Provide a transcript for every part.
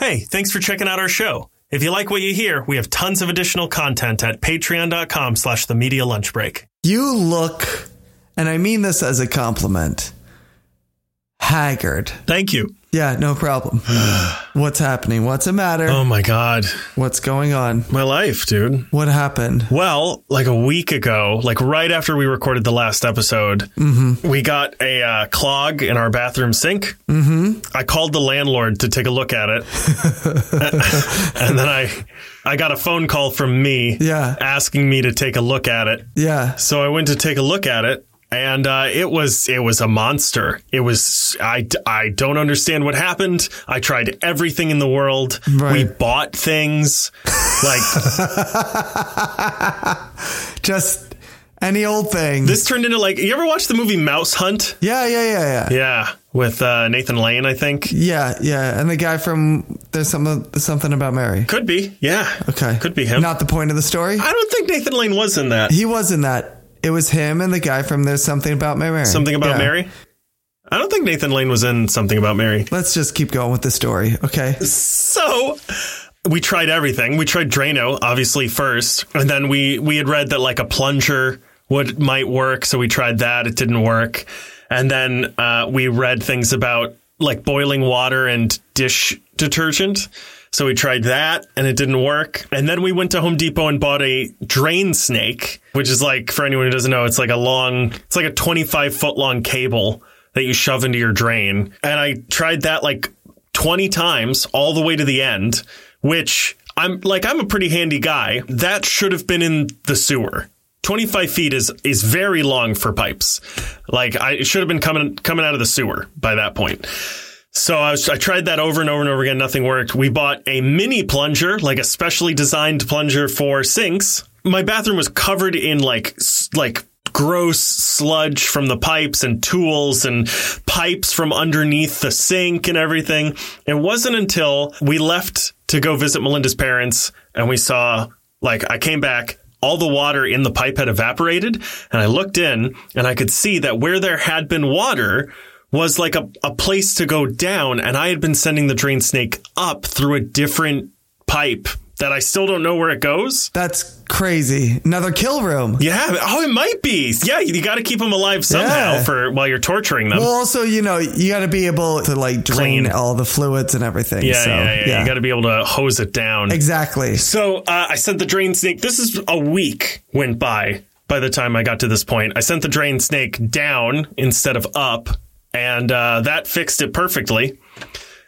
Hey, thanks for checking out our show. If you like what you hear, we have tons of additional content at patreon.com slash the media lunch break. You look, and I mean this as a compliment, haggard. Thank you. Yeah, no problem. What's happening? What's the matter? Oh my God. What's going on? My life, dude. What happened? Well, like a week ago, like right after we recorded the last episode, we got a uh, clog in our bathroom sink. Mm-hmm. I called the landlord to take a look at it, and then I, I got a phone call from me, Yeah. asking me to take a look at it. Yeah. So I went to take a look at it. And uh, it was it was a monster. It was I, I don't understand what happened. I tried everything in the world. We bought things like Just any old thing. This turned into like you ever watch the movie Mouse Hunt? yeah, yeah, yeah, yeah. Yeah, with uh, Nathan Lane, I think. Yeah, yeah. And the guy from There's something something about Mary. Could be, yeah. Okay. could be him. Not the point of the story. I don't think Nathan Lane was in that. He was in that. It was him and the guy from There's Something About Mary. Something about Yeah. Mary. I don't think Nathan Lane was in something about Mary. Let's just keep going with the story, okay? So we tried everything. We tried Drano, obviously first, and then we we had read that like a plunger would might work, so we tried that. It didn't work, and then uh, we read things about like boiling water and dish detergent. So we tried that and it didn't work. And then we went to Home Depot and bought a drain snake, which is like, for anyone who doesn't know, it's like a long, it's like a 25 foot long cable that you shove into your drain. And I tried that like 20 times all the way to the end, which I'm like, I'm a pretty handy guy. That should have been in the sewer. 25 feet is, is very long for pipes. Like I it should have been coming, coming out of the sewer by that point. So I, was, I tried that over and over and over again. Nothing worked. We bought a mini plunger, like a specially designed plunger for sinks. My bathroom was covered in like like gross sludge from the pipes and tools and pipes from underneath the sink and everything. It wasn't until we left to go visit Melinda's parents and we saw like I came back all the water in the pipe had evaporated and I looked in and I could see that where there had been water was like a, a place to go down and I had been sending the drain snake up through a different pipe that I still don't know where it goes. That's crazy. Another kill room. Yeah. Oh, it might be. Yeah. You got to keep them alive somehow Yeah. for while you're torturing them. Well, also, you know, you got to be able to like drain Clean. all the fluids and everything. yeah, so, yeah, yeah, You got to be able to hose it down. exactly. So uh, I sent the drain snake. This is a week went by by the time I got to this point. I sent the drain snake down instead of up, and uh, that fixed it perfectly.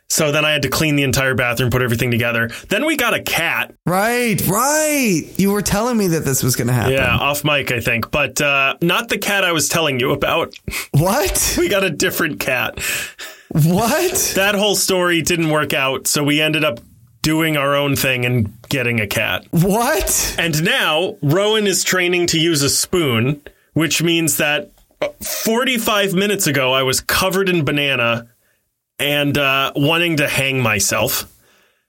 So then I had to clean the entire bathroom, put everything together. Then we got a cat. Right, right. You were telling me that this was going to happen. Yeah, off mic, I think, but uh, not the cat I was telling you about. What? We got a different cat. What? That whole story didn't work out, so we ended up doing our own thing and getting a cat. What? And now Rowan is training to use a spoon, which means that 45 minutes ago I was covered in banana and uh, wanting to hang myself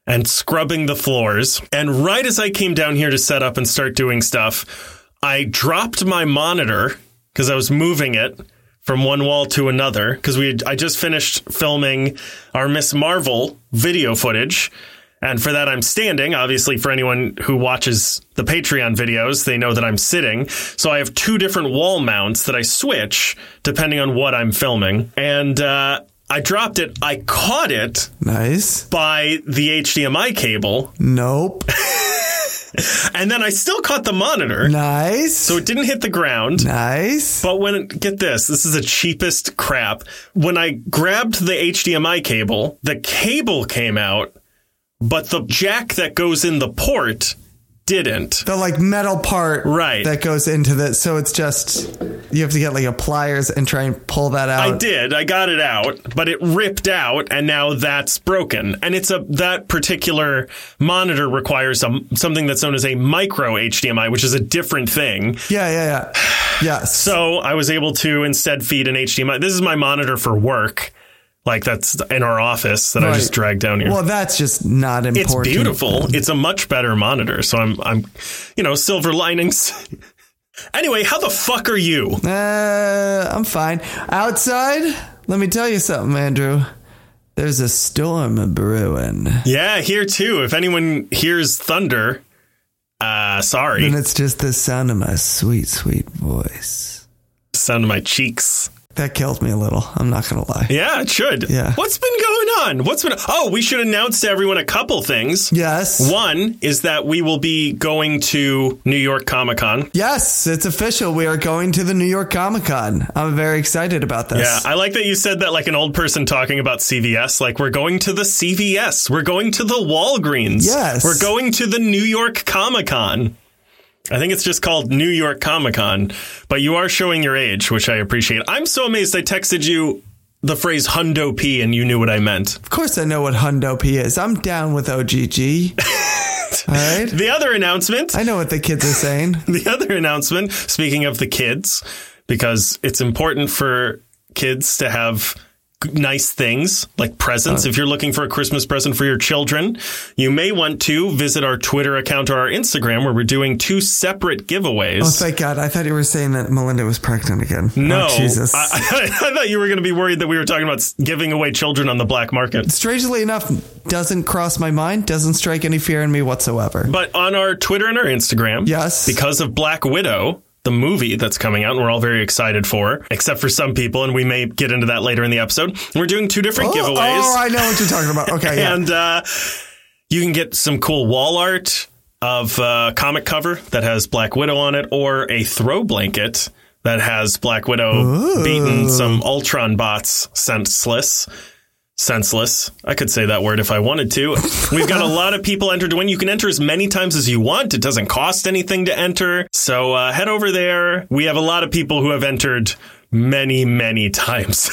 and scrubbing the floors. And right as I came down here to set up and start doing stuff, I dropped my monitor because I was moving it from one wall to another because we had, I just finished filming our Ms. Marvel video footage. And for that, I'm standing. Obviously, for anyone who watches the Patreon videos, they know that I'm sitting. So I have two different wall mounts that I switch depending on what I'm filming. And uh, I dropped it. I caught it Nice. by the HDMI cable, Nope. and then I still caught the monitor. Nice. So it didn't hit the ground. nice. But when get this, this is the cheapest crap. When I grabbed the HDMI cable, the cable came out, but the jack that goes in the port didn't. The like metal part Right. that goes into the so it's just you have to get like a pliers and try and pull that out. I did. I got it out, but it ripped out and now that's broken. And it's a that particular monitor requires some something that's known as a micro HDMI, which is a different thing. Yeah, yeah, yeah. Yes. So I was able to instead feed an HDMI. This is my monitor for work. Like that's in our office that I just Right. dragged down here. well, that's just not important. it's beautiful. It's a much better monitor. So I'm I'm you know, silver linings. anyway, how the fuck are you? Uh, I'm fine. Outside, let me tell you something, Andrew. There's a storm brewing. Yeah, here too. If anyone hears thunder, uh, sorry. And it's just the sound of my sweet, sweet voice. Sound of my cheeks. That killed me a little. I'm not going to lie. Yeah, it should. Yeah. What's been going on? What's been. Oh, we should announce to everyone a couple things. Yes. One is that we will be going to New York Comic Con. Yes, it's official. We are going to the New York Comic Con. I'm very excited about this. Yeah, I like that you said that like an old person talking about CVS. Like, we're going to the CVS. We're going to the Walgreens. Yes. We're going to the New York Comic Con. I think it's just called New York Comic Con, but you are showing your age, which I appreciate. I'm so amazed I texted you the phrase hundo P and you knew what I meant. Of course, I know what Hundo P is. I'm down with OGG. All right. The other announcement, I know what the kids are saying. the other announcement, speaking of the kids, because it's important for kids to have nice things like presents. if you're looking for a Christmas present for your children, you may want to visit our Twitter account or our Instagram where we're doing two separate giveaways. Oh, thank God. I thought you were saying that Melinda was pregnant again. Oh, no, Oh, Jesus. I, I thought you were going to be worried that we were talking about giving away children on the black market. Strangely enough, doesn't cross my mind, doesn't strike any fear in me whatsoever. But on our Twitter and our Instagram, Yes. because of Black Widow, the movie that's coming out, and we're all very excited for, except for some people, and we may get into that later in the episode. We're doing two different oh, giveaways, oh, I know what you're talking about. Okay, yeah. and uh, you can get some cool wall art of uh, comic cover that has Black Widow on it, or a throw blanket that has Black Widow beating some Ultron bots senseless. Senseless. I could say that word if I wanted to. We've got a lot of people entered to win. You can enter as many times as you want. It doesn't cost anything to enter. So uh, head over there. We have a lot of people who have entered many, many times.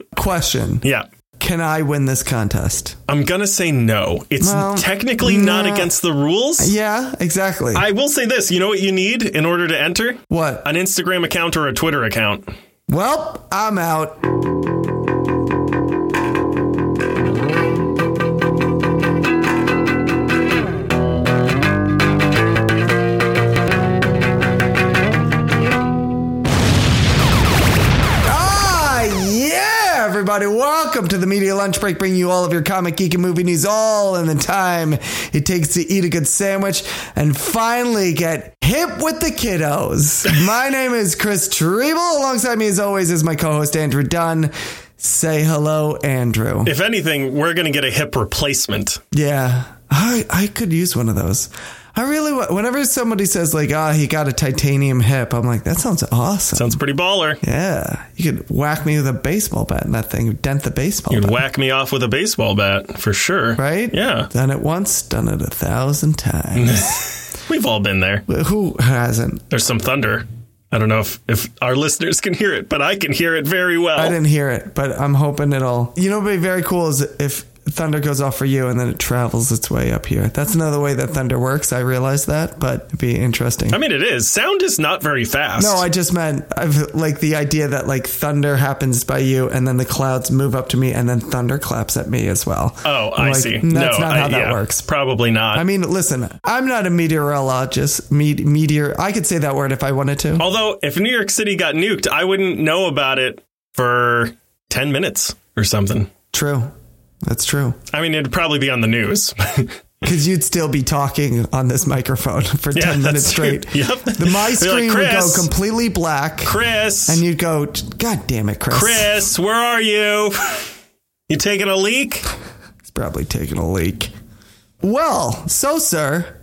Question yeah. Can I win this contest? I'm going to say no. It's Well, technically not against the rules. Yeah, exactly. I will say this. You know what you need in order to enter? what? An Instagram account or a Twitter account. Well, I'm out. Everybody. Welcome to the Media Lunch Break, bringing you all of your comic, geek, and movie news all in the time it takes to eat a good sandwich and finally get hip with the kiddos. My name is Chris Treble. Alongside me, as always, is my co host, Andrew Dunn. Say hello, Andrew. If anything, we're going to get a hip replacement. Yeah, I, I could use one of those. I really, wa- whenever somebody says, like, ah, he got a titanium hip, I'm like, that sounds awesome. Sounds pretty baller. yeah, you could whack me with a baseball bat and that thing, would dent the baseball bat. You'd bat. whack me off with a baseball bat for sure. right? Yeah. Done it once, done it a thousand times. We've all been there. Who hasn't? There's some thunder. I don't know if, if our listeners can hear it, but I can hear it very well. I didn't hear it, but I'm hoping it'll. You know, what'd be very cool is if thunder goes off for you and then it travels its way up here. That's another way that thunder works. I realize that, but it'd be interesting. I mean, it is. Sound is not very fast. No, I just meant I've like the idea that like thunder happens by you and then the clouds move up to me and then thunder claps at me as well. Oh, I'm I like, see. That's no, not how I- that yeah, works. Probably not. I mean, listen, I'm not a meteorologist. Med- meteor. I could say that word if I wanted to. Although, if New York City got nuked, I wouldn't know about it for 10 minutes or something. True. That's true. I mean, it'd probably be on the news. Because you'd still be talking on this microphone for Yeah, 10 minutes that's true. straight. Yep. The, my Be like, screen would go completely black. Chris, And you'd go, God damn it, Chris. Chris, where are you? You taking a leak? He's probably taking a leak. Well, so, sir,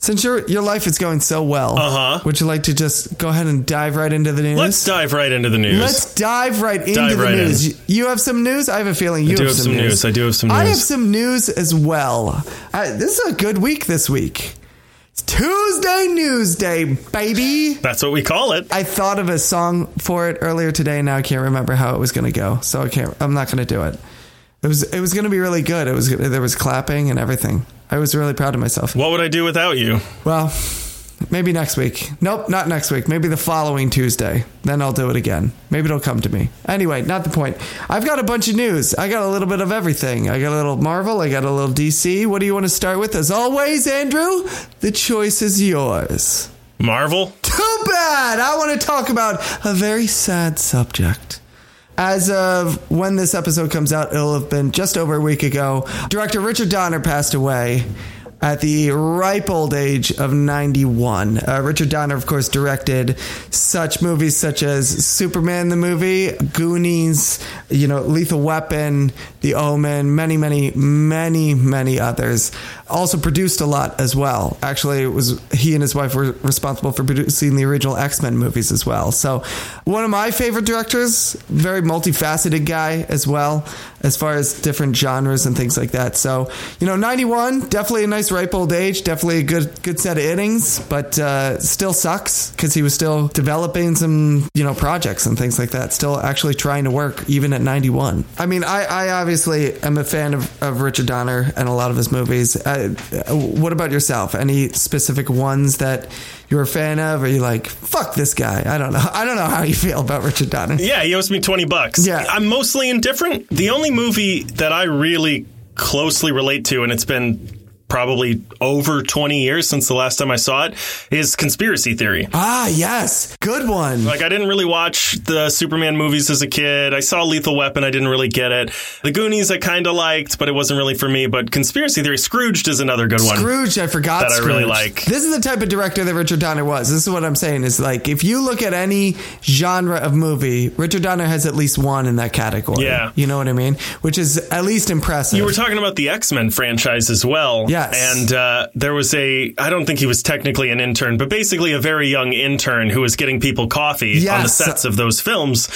since your your life is going so well, Uh-huh. would you like to just go ahead and dive right into the news? Let's dive right into the news. Let's dive right into Dive the right news. in. You- have some news. I have a feeling you do have, have some news. I do have some I have news. some news as well. I, this is a good week this week. It's Tuesday News Day, baby. That's what we call it. I thought of a song for it earlier today. And now I can't remember how it was going to go, so I can't. I'm not going to do it. It was it was going to be really good. It was there was clapping and everything. I was really proud of myself. What would I do without you? Well, maybe next week. Nope, not next week. Maybe the following Tuesday. Then I'll do it again. Maybe it'll come to me. Anyway, not the point. I've got a bunch of news. I got a little bit of everything. I got a little Marvel. I got a little DC. What do you want to start with? As always, Andrew, the choice is yours. Marvel? Too bad. I want to talk about a very sad subject. As of when this episode comes out, it'll have been just over a week ago. Director Richard Donner passed away at the ripe old age of 91. Uh, Richard Donner, of course, directed such movies such as Superman the movie, Goonies, you know, Lethal Weapon, The Omen, many, many, many, many others. Also produced a lot as well. Actually, it was he and his wife were responsible for producing the original X Men movies as well. So, one of my favorite directors, very multifaceted guy as well, as far as different genres and things like that. So, you know, 91, definitely a nice ripe old age, definitely a good good set of innings, but uh, still sucks because he was still developing some, you know, projects and things like that. Still actually trying to work even at 91. I mean, I, I obviously am a fan of, of Richard Donner and a lot of his movies. Uh, Uh, what about yourself? Any specific ones that you're a fan of? Or are you like, fuck this guy? I don't know. I don't know how you feel about Richard Donner. Yeah, he owes me 20 bucks. Yeah. I'm mostly indifferent. The only movie that I really closely relate to, and it's been probably over 20 years since the last time I saw it, is Conspiracy Theory. Ah, yes. Good one. Like, I didn't really watch the Superman movies as a kid. I saw Lethal Weapon. I didn't really get it. The Goonies I kind of liked, but it wasn't really for me. But Conspiracy Theory, Scrooged is another good one. Scrooge, I forgot That I really like. This is the type of director that Richard Donner was. This is what I'm saying is like if you look at any genre of movie, Richard Donner has at least one in that category. Yeah. You know what I mean? Which is at least impressive. You were talking about the X Men franchise as well. Yes. And uh, there was a, I don't think he was technically an intern, but basically a very young intern who was getting people coffee on the sets of those films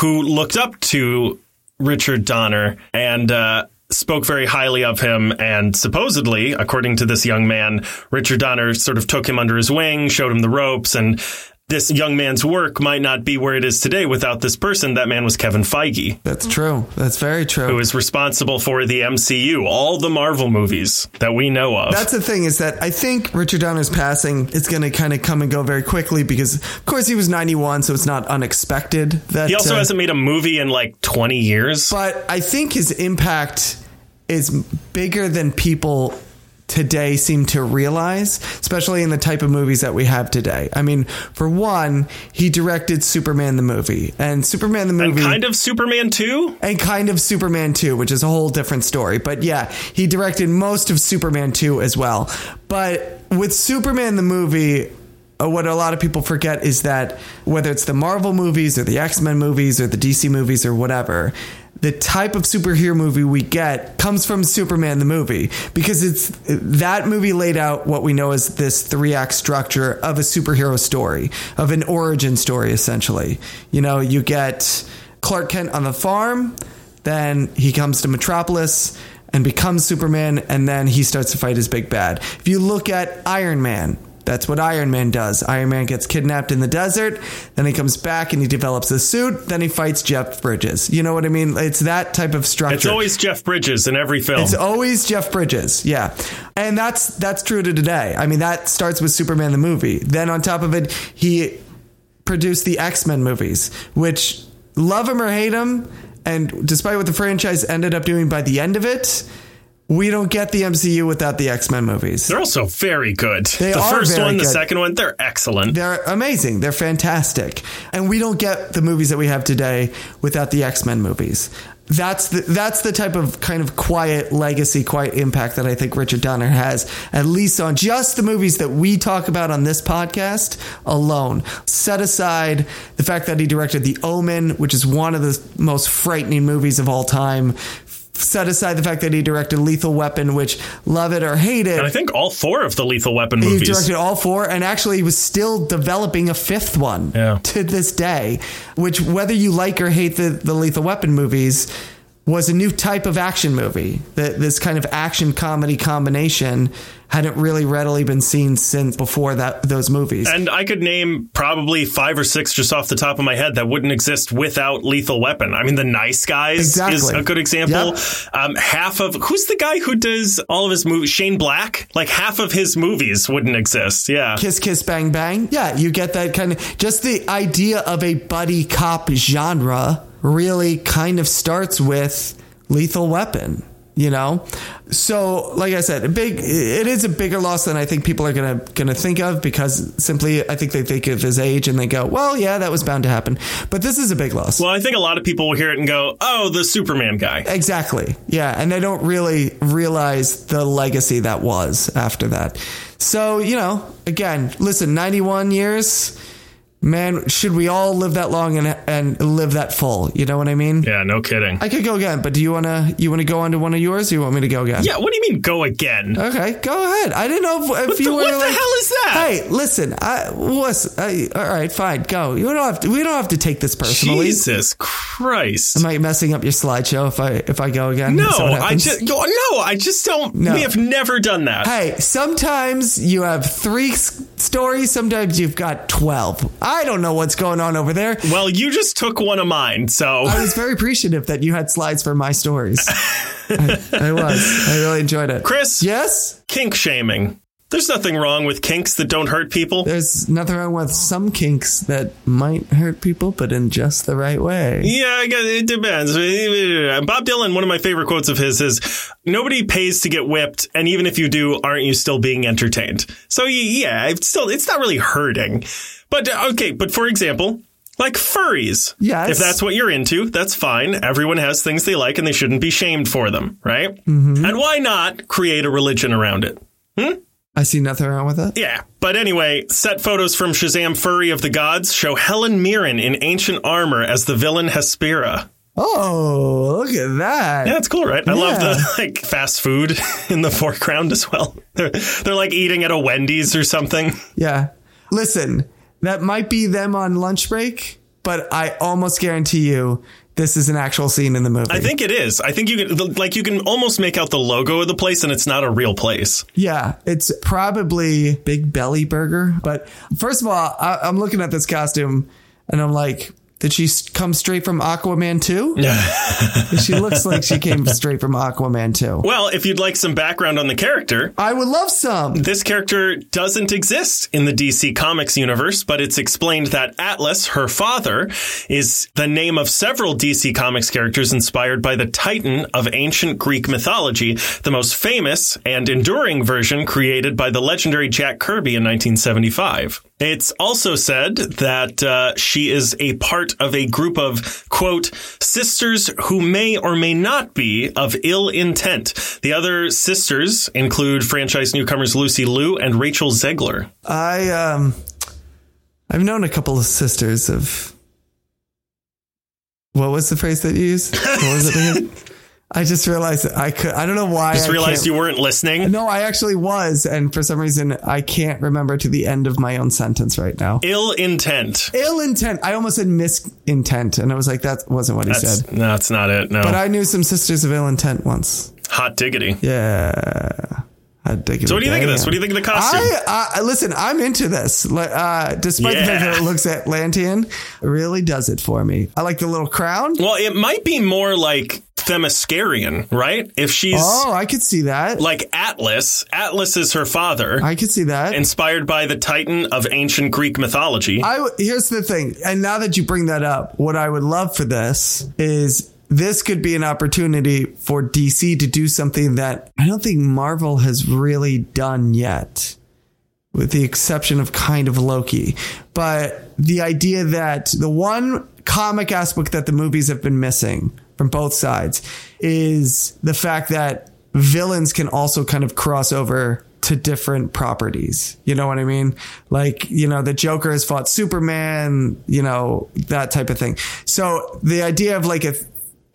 who looked up to Richard Donner and, uh, Spoke very highly of him, and supposedly, according to this young man, Richard Donner sort of took him under his wing, showed him the ropes, and this young man's work might not be where it is today without this person. That man was Kevin Feige That's true. That's very true. who is responsible for the MCU, all the Marvel movies that we know of. That's the thing is that I think Richard Donner's passing is going to kind of come and go very quickly because, of course, he was 91, so it's not unexpected that he also uh, hasn't made a movie in like 20 years. But I think his impact is bigger than people today seem to realize, especially in the type of movies that we have today. I mean, for one, he directed Superman the movie, and Superman the and movie kind of Superman 2? and kind of Superman 2, which is a whole different story. But yeah, he directed most of Superman 2 as well. But with Superman the movie, Uh, what a lot of people forget is that whether it's the Marvel movies or the X Men movies or the DC movies or whatever, the type of superhero movie we get comes from Superman the movie because it's that movie laid out what we know as this three act structure of a superhero story, of an origin story, essentially. You know, you get Clark Kent on the farm, then he comes to Metropolis and becomes Superman, and then he starts to fight his big bad. If you look at Iron Man, that's what Iron Man does. Iron Man gets kidnapped in the desert, then he comes back and he develops a suit, then he fights Jeff Bridges. You know what I mean? It's that type of structure. It's always Jeff Bridges in every film. It's always Jeff Bridges, yeah, and that's that's true to today. I mean, that starts with Superman the movie. Then on top of it, he produced the X Men movies, which love him or hate him, and despite what the franchise ended up doing by the end of it, we don't get the MCU without the X Men movies. they're also very good. They the are first one, the second one, they're excellent. They're amazing. They're fantastic. And we don't get the movies that we have today without the X-Men movies. That's the that's the type of kind of quiet legacy, quiet impact that I think Richard Donner has, at least on just the movies that we talk about on this podcast alone. Set aside the fact that he directed The Omen, which is one of the most frightening movies of all time. Set aside the fact that he directed Lethal Weapon, which love it or hate it, and I think all four of the Lethal Weapon he movies. He directed all four, and actually he was still developing a fifth one Yeah. to this day. Which, whether you like or hate the, the Lethal Weapon movies, was a new type of action movie. That this kind of action comedy combination hadn't really readily been seen since before that those movies. and I could name probably five or six just off the top of my head that wouldn't exist without Lethal Weapon. I mean, The Nice Guys is a good example. Yep. Um, half of who's the guy who does all of his movies? Shane Black. Like half of his movies wouldn't exist. Yeah. Kiss Kiss Bang Bang. Yeah, you get that kind of just the idea of a buddy cop genre really kind of starts with Lethal Weapon. you know so like i said a big it is a bigger loss than i think people are gonna gonna think of because simply i think they think of his age and they go well yeah that was bound to happen but this is a big loss Well, I think a lot of people will hear it and go, "Oh, the Superman guy." exactly yeah and they don't really realize the legacy that was after that so you know again listen 91 years man should we all live that long and and live that full you know what i mean Yeah, no kidding. I could go again, but do you wanna you wanna go on to one of yours? Or you want me to go again? yeah, what do you mean go again? Okay, go ahead. I didn't know if, if the- you were what the hell is that? Hey, listen. I was I, all right. Fine, go. You don't have to. We don't have to take this personally. Jesus Christ. Am I messing up your slideshow if I if I go again? No, Is that what I just no, I just don't. No. We have never done that. Hey, sometimes you have three stories. Sometimes you've got twelve. I don't know what's going on over there. Well, you just took one of mine, so I was very appreciative that you had slides for my stories. I, I was. I really enjoyed it. Chris, Yes. kink shaming. There's nothing wrong with kinks that don't hurt people. There's nothing wrong with some kinks that might hurt people, but in just the right way. Yeah, I guess it depends. Bob Dylan, one of my favorite quotes of his is, "Nobody pays to get whipped, and even if you do, aren't you still being entertained?" So yeah, it's still it's not really hurting. But uh, okay, but for example, like furries. Yes. If that's what you're into, that's fine. Everyone has things they like, and they shouldn't be shamed for them, right? And why not create a religion around it? I see nothing wrong with that. Yeah. But anyway, set photos from Shazam Furry of the Gods show Helen Mirren in ancient armor as the villain Hespera. Oh, look at that. Yeah, that's cool, right? I love the like fast food in the foreground as well. They're, they're like eating at a Wendy's or something. Yeah. Listen, that might be them on lunch break, but I almost guarantee you this is an actual scene in the movie. I think it is. I think you can the- like you can almost make out the logo of the place and it's not a real place. Yeah, it's probably Big Belly Burger. But first of all, I, I'm looking at this costume and I'm like, did she come straight from Aquaman 2? she looks like she came straight from Aquaman 2. Well, if you'd like some background on the character, I would love some. This character doesn't exist in the DC Comics universe, but it's explained that Atlas, her father, is the name of several DC Comics characters inspired by the Titan of ancient Greek mythology, the most famous and enduring version created by the legendary Jack Kirby in 1975. It's also said that uh, she is a part of a group of, quote, sisters who may or may not be of ill intent. The other sisters include franchise newcomers Lucy Liu and Rachel Zegler. I um I've known a couple of sisters of what was the phrase that you used? What was it again? I just realized I could I don't know why Just I realized you weren't listening. No, I actually was, and for some reason I can't remember to the end of my own sentence right now. Ill intent. Ill intent. I almost said misintent, and I was like, that wasn't what he That's, said. no, that's not it. No. But I knew some sisters of ill intent once. Hot diggity. Yeah. Hot dig it. So what do you think of this? What do you think of the costume? I, I listen. I'm into this. Uh, despite the fact that it looks Atlantean, it really does it for me. I like the little crown. well, it might be more like Themyscirian, right? If she's Oh, I could see that. like Atlas, Atlas is her father. I could see that. inspired by the Titan of ancient Greek mythology. I w- here's the thing, and now that you bring that up, what I would love for this is this could be an opportunity for DC to do something that I don't think Marvel has really done yet, with the exception of kind of Loki. But the idea that the one comic aspect that the movies have been missing from both sides is the fact that villains can also kind of cross over to different properties. You know what I mean? Like, you know, the Joker has fought Superman, you know, that type of thing. So the idea of like a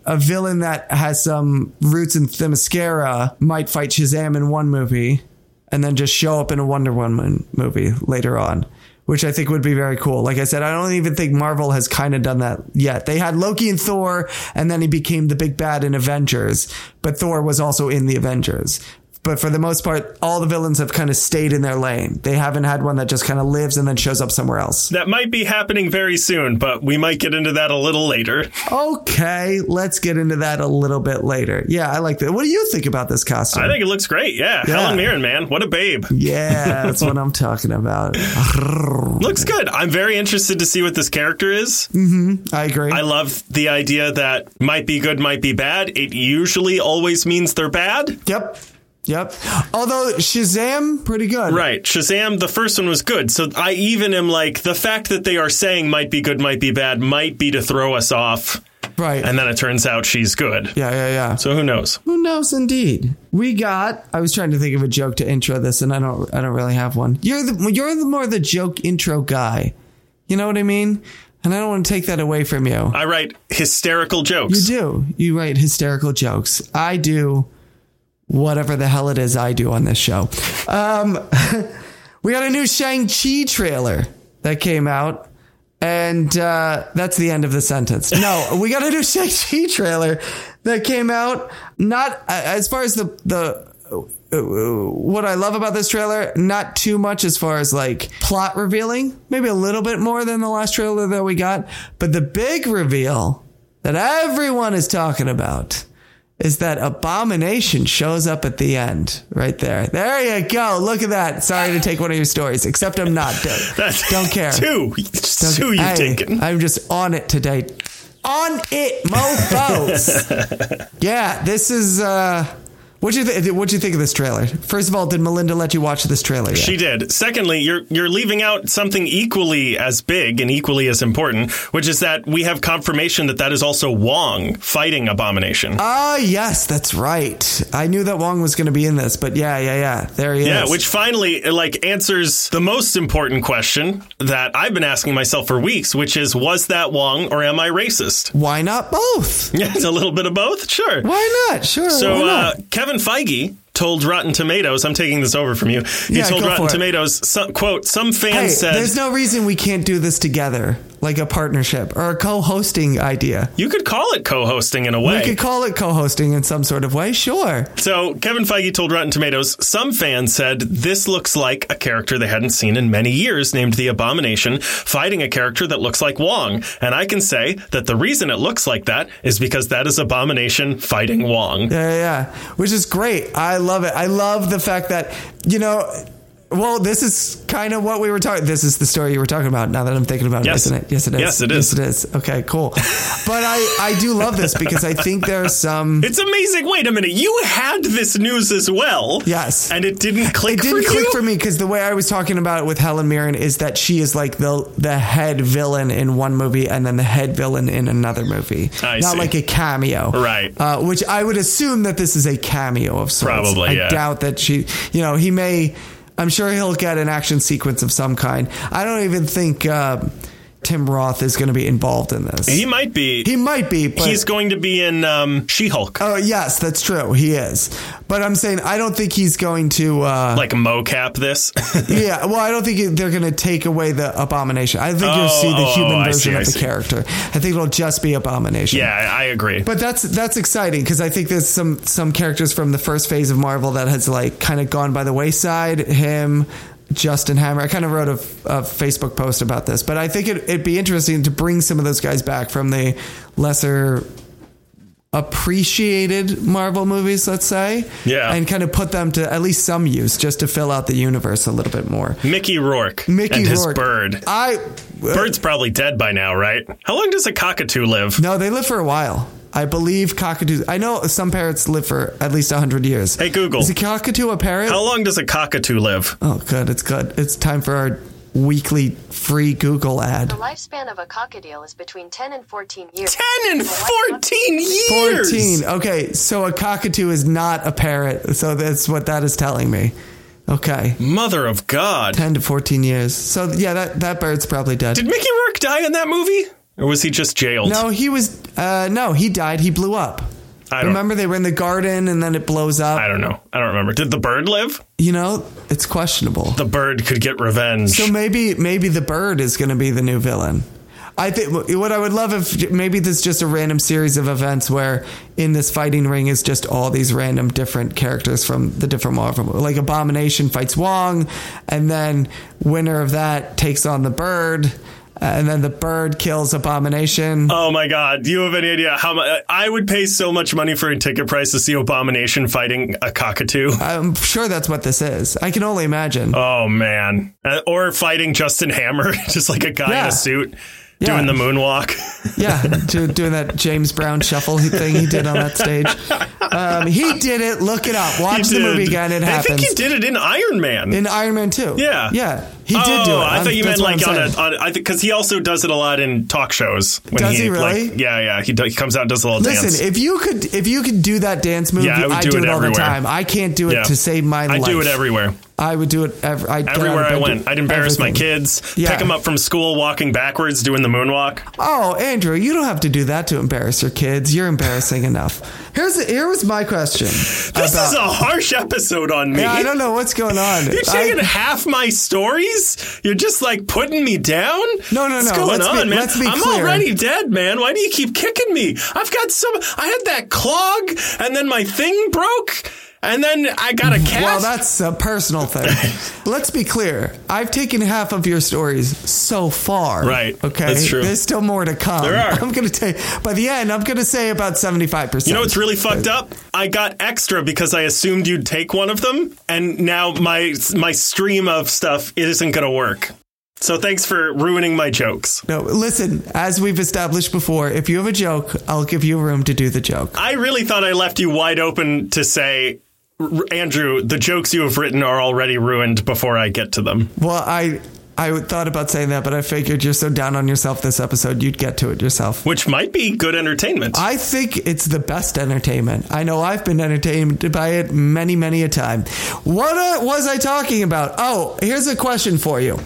a villain that has some roots in Themyscira might fight Shazam in one movie and then just show up in a Wonder Woman movie later on, which I think would be very cool. Like I said, I don't even think Marvel has kind of done that yet. They had Loki and Thor, and then he became the big bad in Avengers, but Thor was also in the Avengers. But for the most part, all the villains have kind of stayed in their lane. They haven't had one that just kind of lives and then shows up somewhere else. That might be happening very soon, but we might get into that a little later. Okay, let's get into that a little bit later. Yeah, I like that. What do you think about this costume? I think it looks great. Yeah, Yeah. Helen Mirren, man, what a babe. yeah, that's what I'm talking about. Looks good. I'm very interested to see what this character is. Mm-hmm, I agree. I love the idea that might be good, might be bad. It usually always means they're bad. yep. Yep. Although Shazam, pretty good. Right. Shazam, the first one was good. So I even am like, the fact that they are saying might be good, might be bad, might be to throw us off. Right. And then it turns out she's good. yeah, yeah, yeah. So who knows? Who knows? Indeed, we got. I was trying to think of a joke to intro this, and I don't. I don't really have one. You're the. You're the more the joke intro guy. You know what I mean? And I don't want to take that away from you. I write hysterical jokes. You do. You write hysterical jokes. I do whatever the hell it is I do on this show. Um, we got a new Shang-Chi trailer that came out. And uh, that's the end of the sentence. No, we got a new Shang-Chi trailer that came out. Not uh, as far as the the uh, what I love about this trailer, not too much as far as like plot revealing, maybe a little bit more than the last trailer that we got. But the big reveal that everyone is talking about is that Abomination shows up at the end right there. There you go. Look at that. Sorry to take one of your stories, except I'm not. Don't, don't care. Two. Just two you've Hey, taken. I'm just on it today. On it, mofos. yeah, this is. uh What you th- what you think of this trailer? First of all, did Melinda let you watch this trailer? Yet? She did. Secondly, you're you're leaving out something equally as big and equally as important, which is that we have confirmation that that is also Wong fighting Abomination. Ah, yes, that's right. I knew that Wong was going to be in this, but yeah, yeah, yeah. There he yeah, is. Yeah, which finally like answers the most important question that I've been asking myself for weeks, which is was that Wong or am I racist? Why not both? Yeah, it's a little bit of both. Sure. Why not? Sure. So uh, not? Kevin Feige told Rotten Tomatoes, I'm taking this over from you. He Yeah, told Rotten. Tomatoes, some, quote, some fans Hey, said there's no reason we can't do this together, like a partnership or a co-hosting idea. you could call it co-hosting in a way. We could call it co-hosting in some sort of way. Sure. So Kevin Feige told Rotten Tomatoes, some fans said this looks like a character they hadn't seen in many years named the Abomination fighting a character that looks like Wong. And I can say that the reason it looks like that is because that is Abomination fighting Wong. Yeah, yeah, yeah. Which is great. I love it. I love the fact that, you know, well, this is kind of what we were talking. This is the story you were talking about. Now that I'm thinking about Yes. it, isn't it? Yes, it is. Yes, it is. Yes, it is. Okay, cool. but I, I do love this because I think there's some. It's amazing. Wait a minute. You had this news as well. Yes. And it didn't click It didn't for click you? for me because the way I was talking about it with Helen Mirren is that she is like the the head villain in one movie and then the head villain in another movie, I not see. like a cameo, Right. Uh, which I would assume that this is a cameo of sorts. Probably, I yeah. doubt that she, you know, he may. I'm sure he'll get an action sequence of some kind. I don't even think uh, Tim Roth is going to be involved in this. He might be. He might be, but He's going to be in um, She-Hulk. oh yes, that's true. He is, but I'm saying I don't think he's going to. Uh, like mocap this. Yeah, well, I don't think they're going to take away the abomination. I think you'll see the Oh, oh, human version see, of the character. I think it'll just be abomination. yeah, I agree. But that's that's exciting because I think there's some some characters from the first phase of Marvel that has like kind of gone by the wayside. Him, Justin Hammer. I kind of wrote a, a Facebook post about this, but I think it, it'd be interesting to bring some of those guys back from the lesser appreciated Marvel movies, let's say. Yeah. And kind of put them to at least some use just to fill out the universe a little bit more. Mickey Rourke Mickey and his Rourke. bird. I uh, Bird's probably dead by now, right? How long does a cockatoo live? no, they live for a while. I believe cockatoos. I know some parrots live for at least hundred years. Hey, Google. is a cockatoo a parrot? How long does a cockatoo live? Oh, good. It's good. It's time for our weekly free Google ad. The lifespan of a cockatiel is between 10 and 14 years. 10 and 14 years! 14. Okay, so a cockatoo is not a parrot. So that's what that is telling me. Okay. Mother of God. 10 to 14 years. So yeah, that, that bird's probably dead. Did Mickey Rourke die in that movie? Or was he just jailed? no, he was, uh, no, he died. He blew up. I don't, Remember they were in the garden and then it blows up? I don't know. I don't remember. Did the bird live? You know, it's questionable. The bird could get revenge. So maybe maybe the bird is going to be the new villain. I think what I would love if maybe this is just a random series of events where in this fighting ring is just all these random different characters from the different Marvel. Like Abomination fights Wong, and then winner of that takes on the Bird. And then the bird kills Abomination. Oh my God! Do you have any idea how much I would pay so much money for a ticket price to see Abomination fighting a cockatoo? I'm sure that's what this is. I can only imagine. Oh man! Uh, or fighting Justin Hammer, just like a guy in a suit Yeah. doing the moonwalk. Yeah, do, doing that James Brown shuffle thing he did on that stage. Um, he did it. Look it up. Watch the movie again. It happens. I think he did it in Iron Man. in Iron Man 2. Yeah. Yeah. He did oh, do it. I I'm- thought you meant like on a on. I think because he also does it a lot in talk shows. When Does he really? Like, yeah, yeah. He, do, he comes out and does a little Listen, dance. Listen, if you could if you could do that dance move, Yeah, I would I do do it it all the time. I can't do it Yeah. to save my I life. I do it everywhere. I would do it ev- I, Everywhere I went, I'd embarrass my kids, Yeah. pick them up from school, walking backwards, doing the moonwalk. Oh, Andrew, you don't have to do that to embarrass your kids. You're embarrassing enough. Here's here was my question. This about- is a harsh episode on me. Yeah, I don't know what's going on. You're I- taking half my stories. You're just like putting me down. No, no, no. What's no. going Let's be- on, man? let's be I'm clear. already dead, man. Why do you keep kicking me? I've got some. I had that clog, and then my thing broke, and then I got a cat. Well, that's a personal thing. Let's be clear. I've taken half of your stories so far. Right. Okay. That's true. There's still more to come. There are. I'm going to take, by the end, I'm going to say about 75%. You know what's really fucked up? I got extra because I assumed you'd take one of them, and now my my stream of stuff isn't going to work. So thanks for ruining my jokes. No, listen, as we've established before, if you have a joke, I'll give you room to do the joke. I really thought I left you wide open to say, "R- Andrew, the jokes you have written are already ruined before I get to them. Well, I I thought about saying that, but I figured you're so down on yourself this episode, you'd get to it yourself. Which might be good entertainment. I think it's the best entertainment. I know I've been entertained by it many, many a time. What uh, was I talking about? Oh, here's a question for you.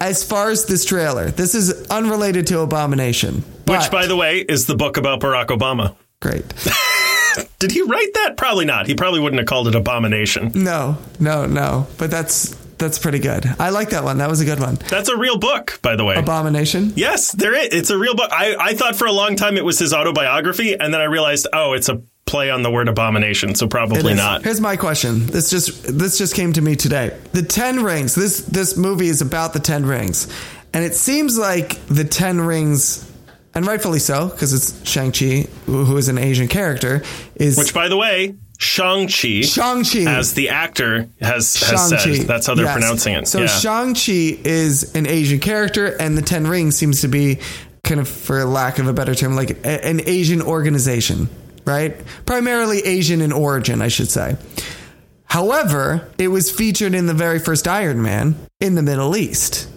As far as this trailer, this is unrelated to Abomination. Which, by the way, is the book about Barack Obama. great. Did he write that? Probably not. He probably wouldn't have called it Abomination. No, no, no. But that's that's pretty good. I like that one. That was a good one. That's a real book, by the way. Abomination. yes, there is. It's a real book. I, I thought for a long time it was his autobiography, and then I realized, oh, it's a play on the word abomination, so probably not. Here's my question. This just this just came to me today. The Ten Rings. This this movie is about the Ten Rings, and it seems like the Ten Rings, and rightfully so, because it's Shang Chi, who is an Asian character, is Which, by the way, Shang-Chi, Shang Chi. as the actor has, has Shang-Chi. said. That's how they're Yes. pronouncing it. So yeah. Shang-Chi is an Asian character, and the Ten Rings seems to be kind of, for lack of a better term, like a, an Asian organization, right? Primarily Asian in origin, I should say. However, it was featured in the very first Iron Man in the Middle East.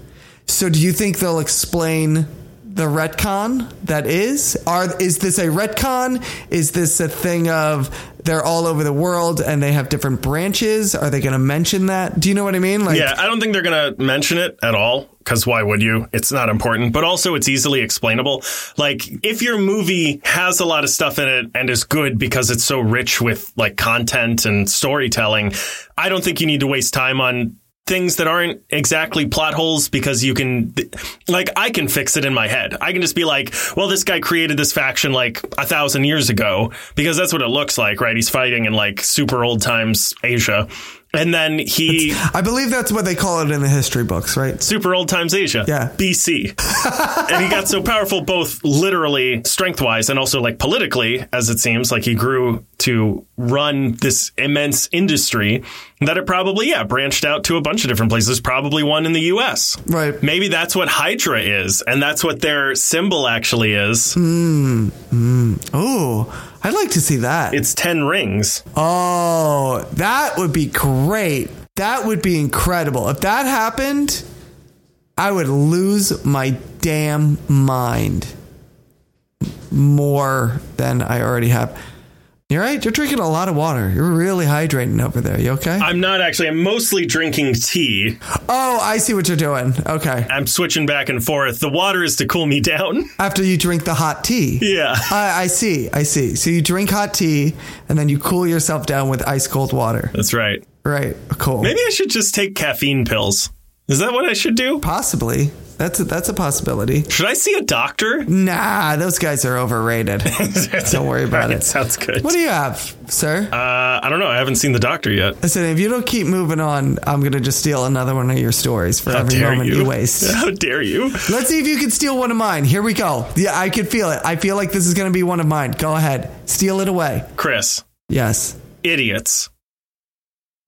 So do you think they'll explain the retcon that is? Are is this a retcon? Is this a thing of they're all over the world and they have different branches? Are they going to mention that? Do you know what I mean? Like yeah, I don't think they're going to mention it at all because why would you? It's not important, but also it's easily explainable. Like if your movie has a lot of stuff in it and is good because it's so rich with like content and storytelling, I don't think you need to waste time on things that aren't exactly plot holes because you can like I can fix it in my head. I can just be like, well this guy created this faction like a thousand years ago because that's what it looks like, right? He's fighting in like super old times Asia. And then he I believe that's what they call it in the history books, right? super old times Asia. Yeah. BC. and he got so powerful both literally strength wise and also like politically, as it seems, like he grew to run this immense industry that it probably, yeah, branched out to a bunch of different places, probably one in the US. Right. Maybe that's what Hydra is, and that's what their symbol actually is. Oh, I'd like to see that. It's 10 rings. Oh, that would be great. That would be incredible. If that happened, I would lose my damn mind more than I already have. You're right. You're drinking a lot of water. You're really hydrating over there. You okay? I'm not actually, I'm mostly drinking tea. oh, I see what you're doing. Okay. I'm switching back and forth. The water is to cool me down. After you drink the hot tea. Yeah. I, I see. I see. So you drink hot tea and then you cool yourself down with ice cold water. That's right. Right. Cool. Maybe I should just take caffeine pills. Is that what I should do? Possibly. That's a, that's a possibility. Should I see a doctor? Nah, those guys are overrated. Don't worry about Right, it. Sounds good. What do you have, sir? uh, I don't know. I haven't seen the doctor yet. Listen, if you don't keep moving on, I'm gonna just steal another one of your stories for How every moment you. you waste. How dare you? Let's see if you can steal one of mine. Here we go. Yeah, I can feel it. I feel like this is gonna be one of mine. Go ahead, steal it away. Chris, Yes. idiots.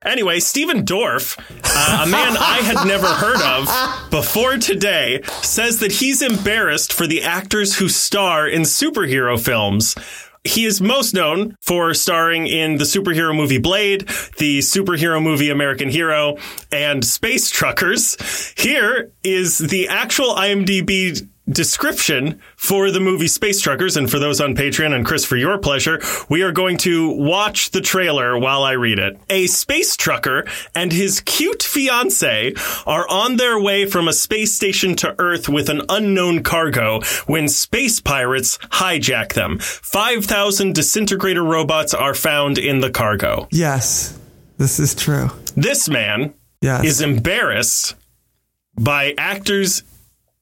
Anyway, Stephen Dorff, uh, a man I had never heard of before today, says that he's embarrassed for the actors who star in superhero films. He is most known for starring in the superhero movie Blade, the superhero movie American Hero, and Space Truckers. Here is the actual IMDb description for the movie Space Truckers. And for those on Patreon and Chris, for your pleasure, we are going to watch the trailer while I read it. A space trucker and his cute fiance are on their way from a space station to Earth with an unknown cargo when space pirates hijack them. 5,000 disintegrator robots are found in the cargo. Yes. This is true. This man Yes. is embarrassed by actors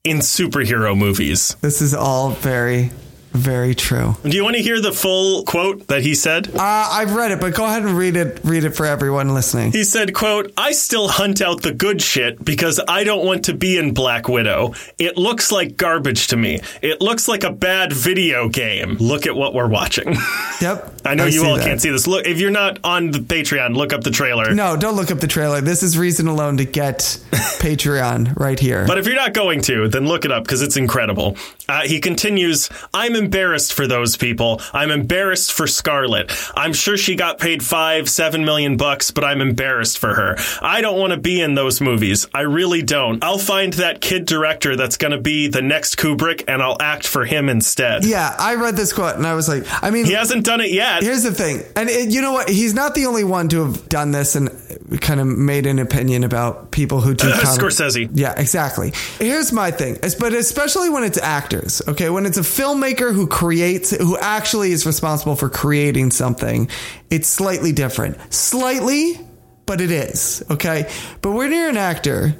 in superhero movies. this is all very, very true. Do you want to hear the full quote that he said? Uh, I've read it, but go ahead and read it. Read it for everyone listening. He said, quote, I still hunt out the good shit because I don't want to be in Black Widow. It looks like garbage to me. It looks like a bad video game. Look at what we're watching. Yep. I know you all that. can't see this. Look, if you're not on the Patreon, look up the trailer. No, don't look up the trailer. This is reason alone to get Patreon right here. But if you're not going to, then look it up because it's incredible. Uh, he continues, I'm embarrassed for those people. I'm embarrassed for Scarlett. I'm sure she got paid five, seven million bucks, but I'm embarrassed for her. I don't want to be in those movies. I really don't. I'll find that kid director that's going to be the next Kubrick and I'll act for him instead. yeah, I read this quote and I was like, I mean, He hasn't done it yet. Here's the thing, and it, you know what? He's not the only one to have done this and kind of made an opinion about people who do. Uh, Scorsese. Yeah, exactly. Here's my thing, but especially when it's actors, okay? When it's a filmmaker who creates, who actually is responsible for creating something, it's slightly different. Slightly, but it is, okay? But when you're an actor,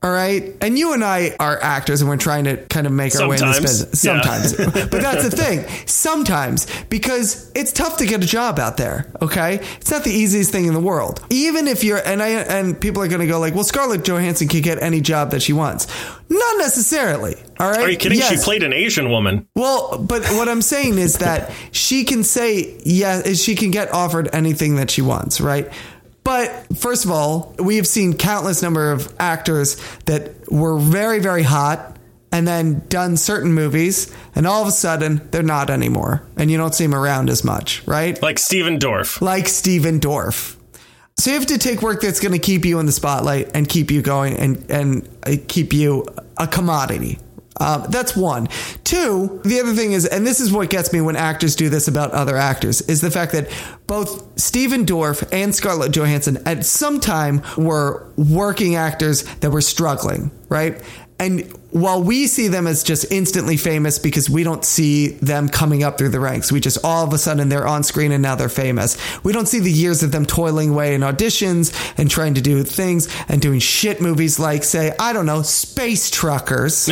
all right, and you and I are actors, and we're trying to kind of make our way in this Sometimes. business. Yeah. Sometimes, but that's the thing. Sometimes, because it's tough to get a job out there. Okay, it's not the easiest thing in the world. Even if you're, and I, and people are going to go like, well, Scarlett Johansson can get any job that she wants. Not necessarily. All right. Are you kidding? She played an Asian woman. Well, but what I'm saying is that she can say yeah, she can get offered anything that she wants, right? But first of all, we have seen countless number of actors that were very, very hot and then done certain movies, and all of a sudden they're not anymore, and you don't see them around as much, right? Like Stephen Dorff. Like Stephen Dorff. So you have to take work that's going to keep you in the spotlight and keep you going and and uh, keep you a commodity. Um, that's one. Two, the other thing is, and this is what gets me when actors do this about other actors, is the fact that both Stephen Dorff and Scarlett Johansson at some time were working actors that were struggling, right? And while we see them as just instantly famous because we don't see them coming up through the ranks, we just all of a sudden they're on screen and now they're famous. We don't see the years of them toiling away in auditions and trying to do things and doing shit movies like, say, I don't know, Space Truckers,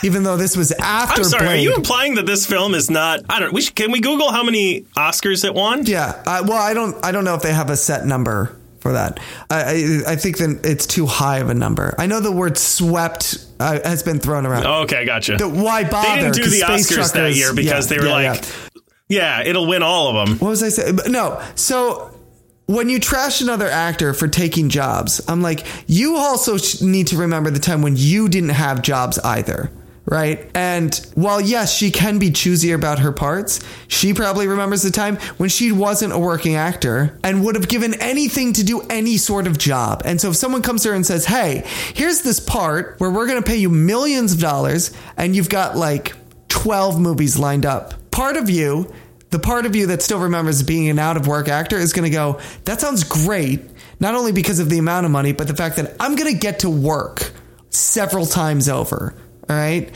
even though this was after I'm sorry. Blade. Are you implying that this film is not? I don't. We should, can we Google how many Oscars it won? yeah. Uh, well, I don't. I don't know if they have a set number for that. I I, I think that it's too high of a number. I know the word "swept" uh, has been thrown around. Okay, gotcha. The- why bother? They didn't do the Space Oscars that year because yeah, they were yeah, like, yeah. yeah. it'll win all of them. What was I saying? No. So when you trash another actor for taking jobs, I'm like, you also need to remember the time when you didn't have jobs either. Right. And while, yes, she can be choosier about her parts, she probably remembers the time when she wasn't a working actor and would have given anything to do any sort of job. And so if someone comes to her and says, Hey, here's this part where we're going to pay you millions of dollars and you've got like 12 movies lined up, part of you the part of you that still remembers being an out of work actor is going to go, that sounds great. Not only because of the amount of money, but the fact that I'm going to get to work several times over. All right.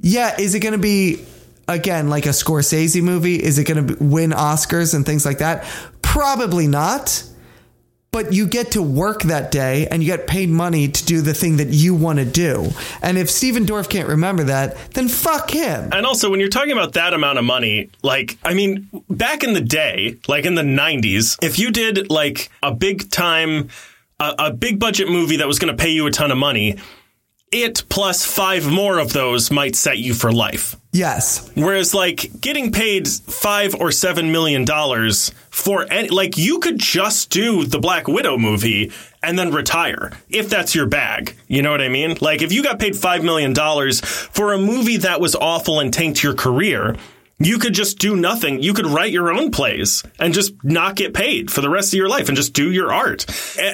Yeah. Is it going to be, again, like a Scorsese movie? Is it going to win Oscars and things like that? Probably not. but you get to work that day and you get paid money to do the thing that you want to do. And if Stephen Dorff can't remember that, then fuck him. And also, when you're talking about that amount of money, like, I mean, back in the day, like in the 90s, if you did like a big time, a, a big budget movie that was going to pay you a ton of money, it plus five more of those might set you for life. Yes. Whereas, like, getting paid five or seven million dollars for any, like, you could just do the Black Widow movie and then retire if that's your bag. You know what I mean? Like, if you got paid five million dollars for a movie that was awful and tanked your career, you could just do nothing. You could write your own plays and just not get paid for the rest of your life and just do your art.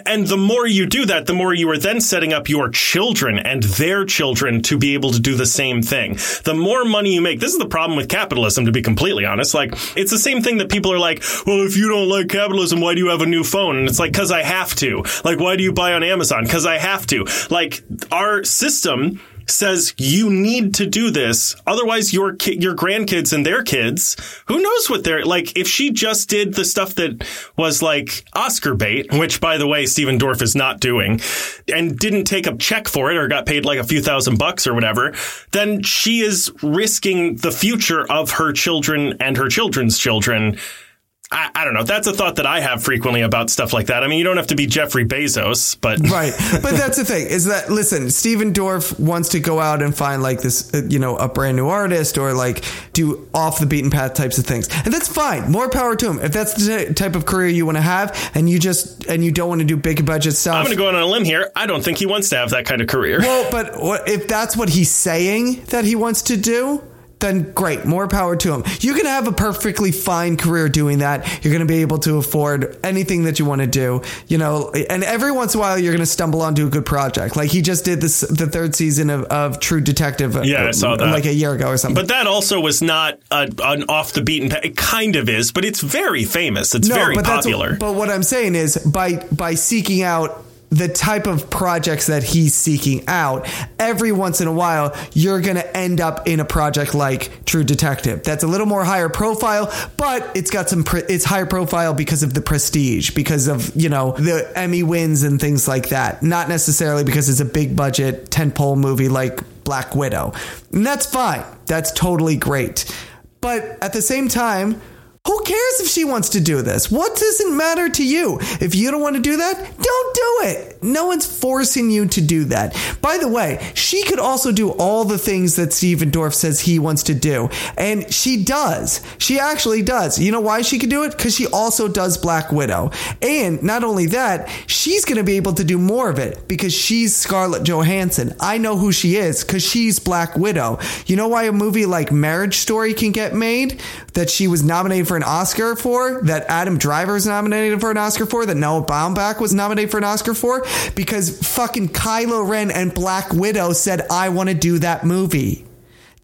And the more you do that, the more you are then setting up your children and their children to be able to do the same thing. The more money you make, this is the problem with capitalism, to be completely honest. Like, it's the same thing that people are like, well, if you don't like capitalism, why do you have a new phone? And it's like, cause I have to. Like, why do you buy on Amazon? Cause I have to. Like, our system says you need to do this. Otherwise your ki- your grandkids and their kids who knows what they're like if she just did the stuff that was like Oscar bait which by the way Stephen Dorff is not doing and didn't take a check for it or got paid like a few thousand bucks or whatever then she is risking the future of her children and her children's children I, I don't know. That's a thought that I have frequently about stuff like that. I mean, you don't have to be Jeffrey Bezos, but Right. But that's the thing is that, listen, Stephen Dorff wants to go out and find like this, uh, you know, a brand new artist or like do off the beaten path types of things. And that's fine. More power to him. If that's the type of career you want to have and you just, and you don't want to do big budget stuff. I'm going to go out on a limb here. I don't think he wants to have that kind of career. Well, but if that's what he's saying that he wants to do, then great, more power to him. You can have a perfectly fine career doing that. You're going to be able to afford anything that you want to do, you know. And every once in a while, you're going to stumble onto a good project. Like he just did this, the third season of, of True Detective, uh, Yeah, I saw that. like a year ago or something. But that also was not a, an off the beaten path. It kind of is, but it's very famous. It's very but popular. but what I'm saying is by by seeking out the type of projects that he's seeking out, every once in a while, you're going to end up in a project like True Detective. That's a little more higher profile, but it's got some, pre- it's higher profile because of the prestige, because of, you know, the Emmy wins and things like that. Not necessarily because it's a big budget tentpole movie like Black Widow. And that's fine. That's totally great. But at the same time, who cares if she wants to do this? What doesn't matter to you? If you don't want to do that, don't do it. No one's forcing you to do that. By the way, she could also do all the things that Stephen Dorff says he wants to do. And she does. She actually does. You know why she could do it? Because she also does Black Widow. And not only that, she's going to be able to do more of it because she's Scarlett Johansson. I know who she is because she's Black Widow. You know why a movie like Marriage Story can get made? That she was nominated for an Oscar for, that Adam Driver is nominated for an Oscar for, that Noah Baumbach was nominated for an Oscar for? Because fucking Kylo Ren and Black Widow said, I want to do that movie.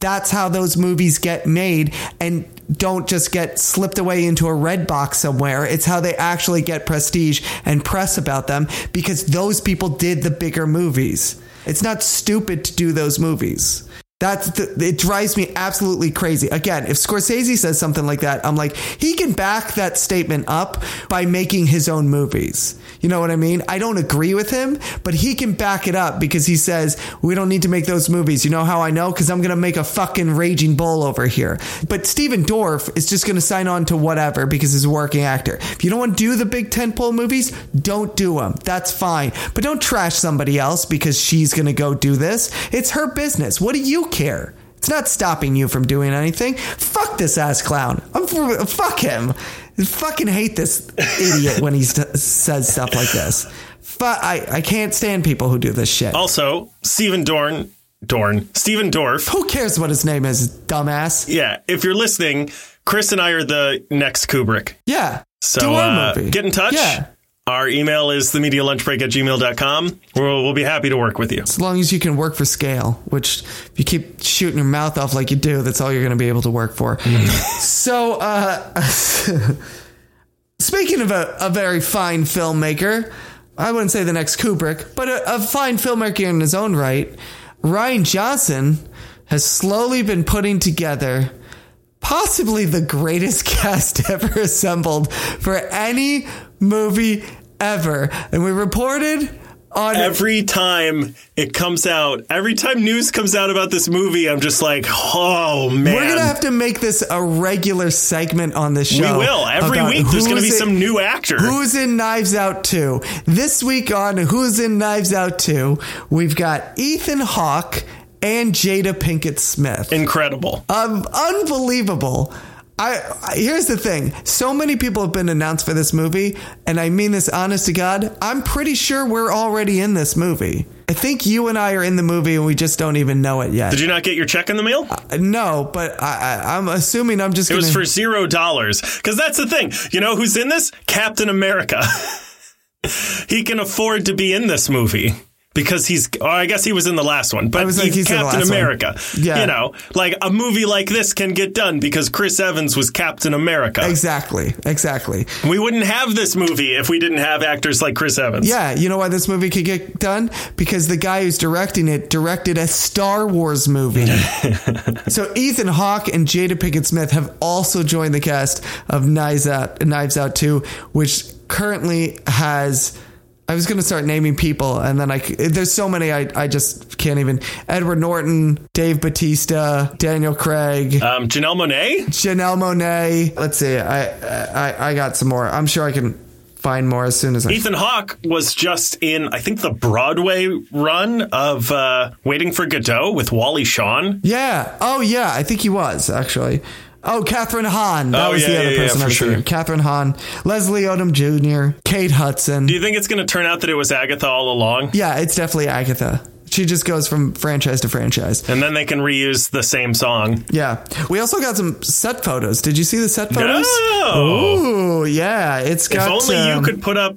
That's how those movies get made and don't just get slipped away into a red box somewhere. It's how they actually get prestige and press about them because those people did the bigger movies. It's not stupid to do those movies. That's the, it drives me absolutely crazy. Again, if Scorsese says something like that, I'm like, he can back that statement up by making his own movies. You know what I mean? I don't agree with him, but he can back it up because he says, we don't need to make those movies. You know how I know? Because I'm going to make a fucking raging bull over here. But Stephen Dorff is just going to sign on to whatever because he's a working actor. If you don't want to do the big tentpole movies, don't do them. That's fine. But don't trash somebody else because she's going to go do this. It's her business. What do you care? It's not stopping you from doing anything. Fuck this ass clown. I'm fuck him. I fucking hate this idiot when he st- says stuff like this. Fu- I, I can't stand people who do this shit. also, Stephen Dorn, Dorn, Stephen Dorff. Who cares what his name is, dumbass? Yeah, if you're listening, Chris and I are the next Kubrick. Yeah. So uh, get in touch. Yeah. Our email is themedialunchbreak at gmail.com. We'll, we'll be happy to work with you. As long as you can work for scale, which if you keep shooting your mouth off like you do, that's all you're going to be able to work for. so, uh, speaking of a, a very fine filmmaker, I wouldn't say the next Kubrick, but a, a fine filmmaker in his own right, Rian Johnson has slowly been putting together possibly the greatest cast ever assembled for any movie ever. And we reported on Every time it comes out, every time news comes out about this movie, I'm just like, oh man. We're gonna have to make this a regular segment on this show. we will. Every week there's to be who's some new actor. Who's in Knives Out 2? This week on Who's in Knives Out 2, we've got Ethan Hawke and Jada Pinkett Smith. Incredible. Um, unbelievable. I, here's the thing. So many people have been announced for this movie, and I mean this honest to God. I'm pretty sure we're already in this movie. I think you and I are in the movie, and we just don't even know it yet. Did you not get your check in the mail? Uh, no, but I, I, I'm assuming I'm just It gonna. was for zero dollars. Because that's the thing. You know who's in this? Captain America. he can afford to be in this movie. Because he's, oh, I guess he was in the last one, but I was like, he's, he's Captain last one. America. Yeah. You know, like a movie like this can get done because Chris Evans was Captain America. exactly, exactly. We wouldn't have this movie if we didn't have actors like Chris Evans. Yeah, you know why this movie could get done? Because the guy who's directing it directed a Star Wars movie. so Ethan Hawke and Jada Pinkett Smith have also joined the cast of Knives Out, Knives Out 2, which currently has. I was going to start naming people, and then I there's so many I, I just can't even. Edward Norton, Dave Batista, Daniel Craig, Um, Janelle Monáe? Janelle Monáe. Let's see, I, I I got some more. I'm sure I can find more as soon as I. Ethan Hawke was just in, I think, the Broadway run of uh, Waiting for Godot with Wally Shawn. Yeah. Oh, yeah. I think he was actually. Oh, Kathryn Hahn. That Oh, was yeah, the other yeah, yeah, person I for was sure. thinking. Kathryn Hahn, Leslie Odom Jr., Kate Hudson. Do you think it's going to turn out that it was Agatha all along? yeah, it's definitely Agatha. She just goes from franchise to franchise. And then they can reuse the same song. Yeah. We also got some set photos. Did you see the set photos? No! Ooh, yeah. It's got. If only um, you could put up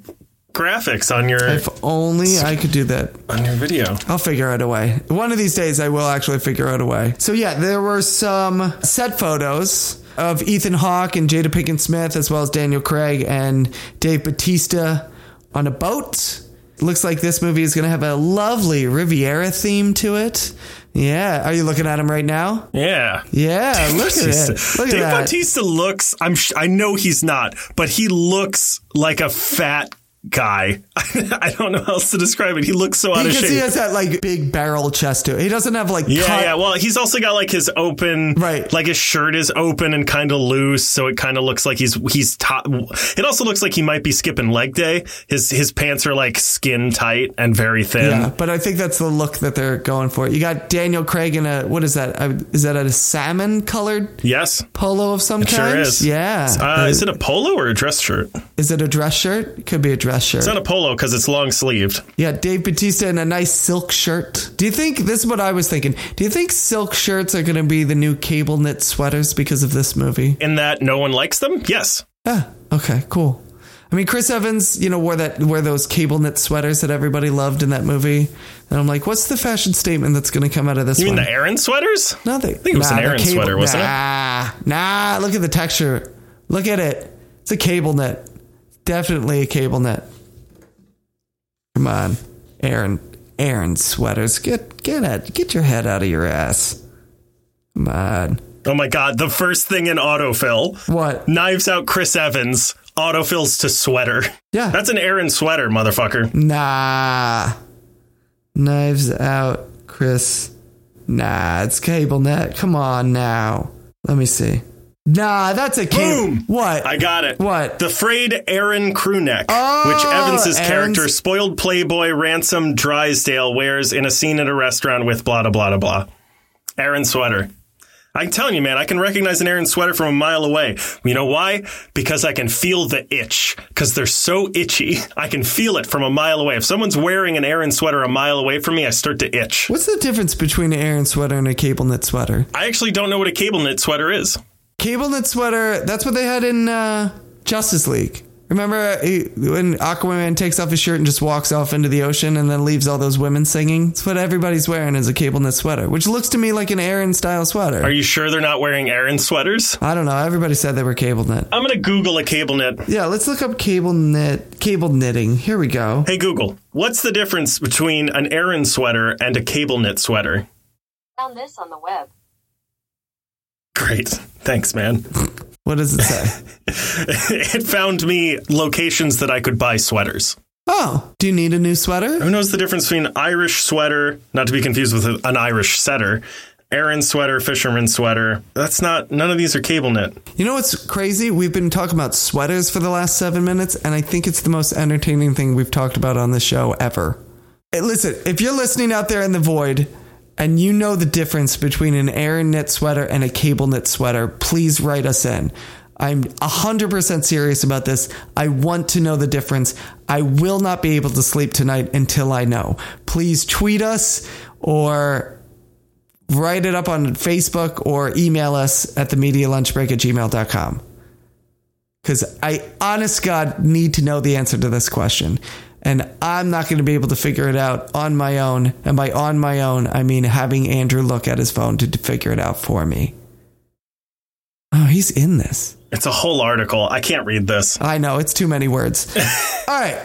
graphics on your If only I could do that. on your video. I'll figure out a way. One of these days, I will actually figure out a way. So yeah, there were some set photos of Ethan Hawke and Jada Pinkett Smith, as well as Daniel Craig and Dave Batista on a boat. Looks like this movie is going to have a lovely Riviera theme to it. Yeah, are you looking at him right now? Yeah. Yeah, look at it. Look at Dave that. Bautista looks. I'm. sh- I know he's not, but he looks like a fat guy. I don't know how else to describe it. He looks so out of Because he has that like big barrel chest to it. He doesn't have like yeah, cut- yeah. Well, he's also got like his open, Right. Like his shirt is open and kind of loose, so it kind of looks like he's he's top. It also looks like he might be skipping leg day. His his pants are like skin tight and very thin. Yeah, but I think that's the look that they're going for. You got Daniel Craig in a what is that? Is that a salmon colored Yes, polo of some it sure kind? is. Yeah. Uh, is it a polo or a dress shirt? Is it a dress shirt? It could be a dress shirt. It's not a polo because it's long sleeved. yeah, Dave Batista in a nice silk shirt. Do you think this is what I was thinking? Do you think silk shirts are going to be the new cable knit sweaters because of this movie? In that no one likes them. Yes. Ah, okay, cool. I mean, Chris Evans, you know, wore that wore those cable knit sweaters that everybody loved in that movie, and I'm like, what's the fashion statement that's going to come out of this You one? mean the Aran sweaters? Nothing. I think it was an Aran sweater, wasn't it? nah, Nah, look at the texture. Look at it. It's a cable knit. Definitely a cable net. Come on, Aaron. Aran sweaters. Get get it. Get your head out of your ass. Come on. Oh my god! The first thing in autofill. What? Knives out Chris Evans. Autofills to sweater. Yeah. That's an Aran sweater, motherfucker. Nah. Knives out, Chris. Nah, it's cable net. Come on now. Let me see. Nah, that's a cable. Boom! What? I got it. What? The frayed Aran crewneck, Oh, which Evans's Aaron's- character, spoiled playboy Ransom Drysdale, wears in a scene at a restaurant with blah, blah, blah, blah, blah. Aran sweater. I'm telling you, man, I can recognize an Aran sweater from a mile away. You know why? Because I can feel the itch. Because they're so itchy. I can feel it from a mile away. If someone's wearing an Aran sweater a mile away from me, I start to itch. What's the difference between an Aran sweater and a cable knit sweater? I actually don't know what a cable knit sweater is. Cable knit sweater, that's what they had in uh, Justice League. Remember he, when Aquaman takes off his shirt and just walks off into the ocean and then leaves all those women singing? That's what everybody's wearing is a cable knit sweater, which looks to me like an Aran style sweater. Are you sure they're not wearing Aran sweaters? I don't know. Everybody said they were cable knit. I'm going to Google a cable knit. Yeah, let's look up cable knit, cable knitting. Here we go. Hey Google, what's the difference between an Aran sweater and a cable knit sweater? Found this on the web. Great. Thanks, man. What does it say? it found me locations that I could buy sweaters. oh, do you need a new sweater? Who knows the difference between Irish sweater, not to be confused with an Irish setter, Aran sweater, fisherman sweater? That's not, none of these are cable knit. You know what's crazy? We've been talking about sweaters for the last seven minutes, and I think it's the most entertaining thing we've talked about on the show ever. Hey, listen, if you're listening out there in the void and you know the difference between an Aran knit sweater and a cable knit sweater, please write us in. I'm 100% serious about this. I want to know the difference. I will not be able to sleep tonight until I know. Please tweet us or write it up on Facebook or email us at the media lunch break at gmail.com. Because I, honest God, need to know the answer to this question. And I'm not going to be able to figure it out on my own. And by on my own, I mean having Andrew look at his phone to, to figure it out for me. Oh, he's in this. It's a whole article. I can't read this. I know, it's too many words. All right.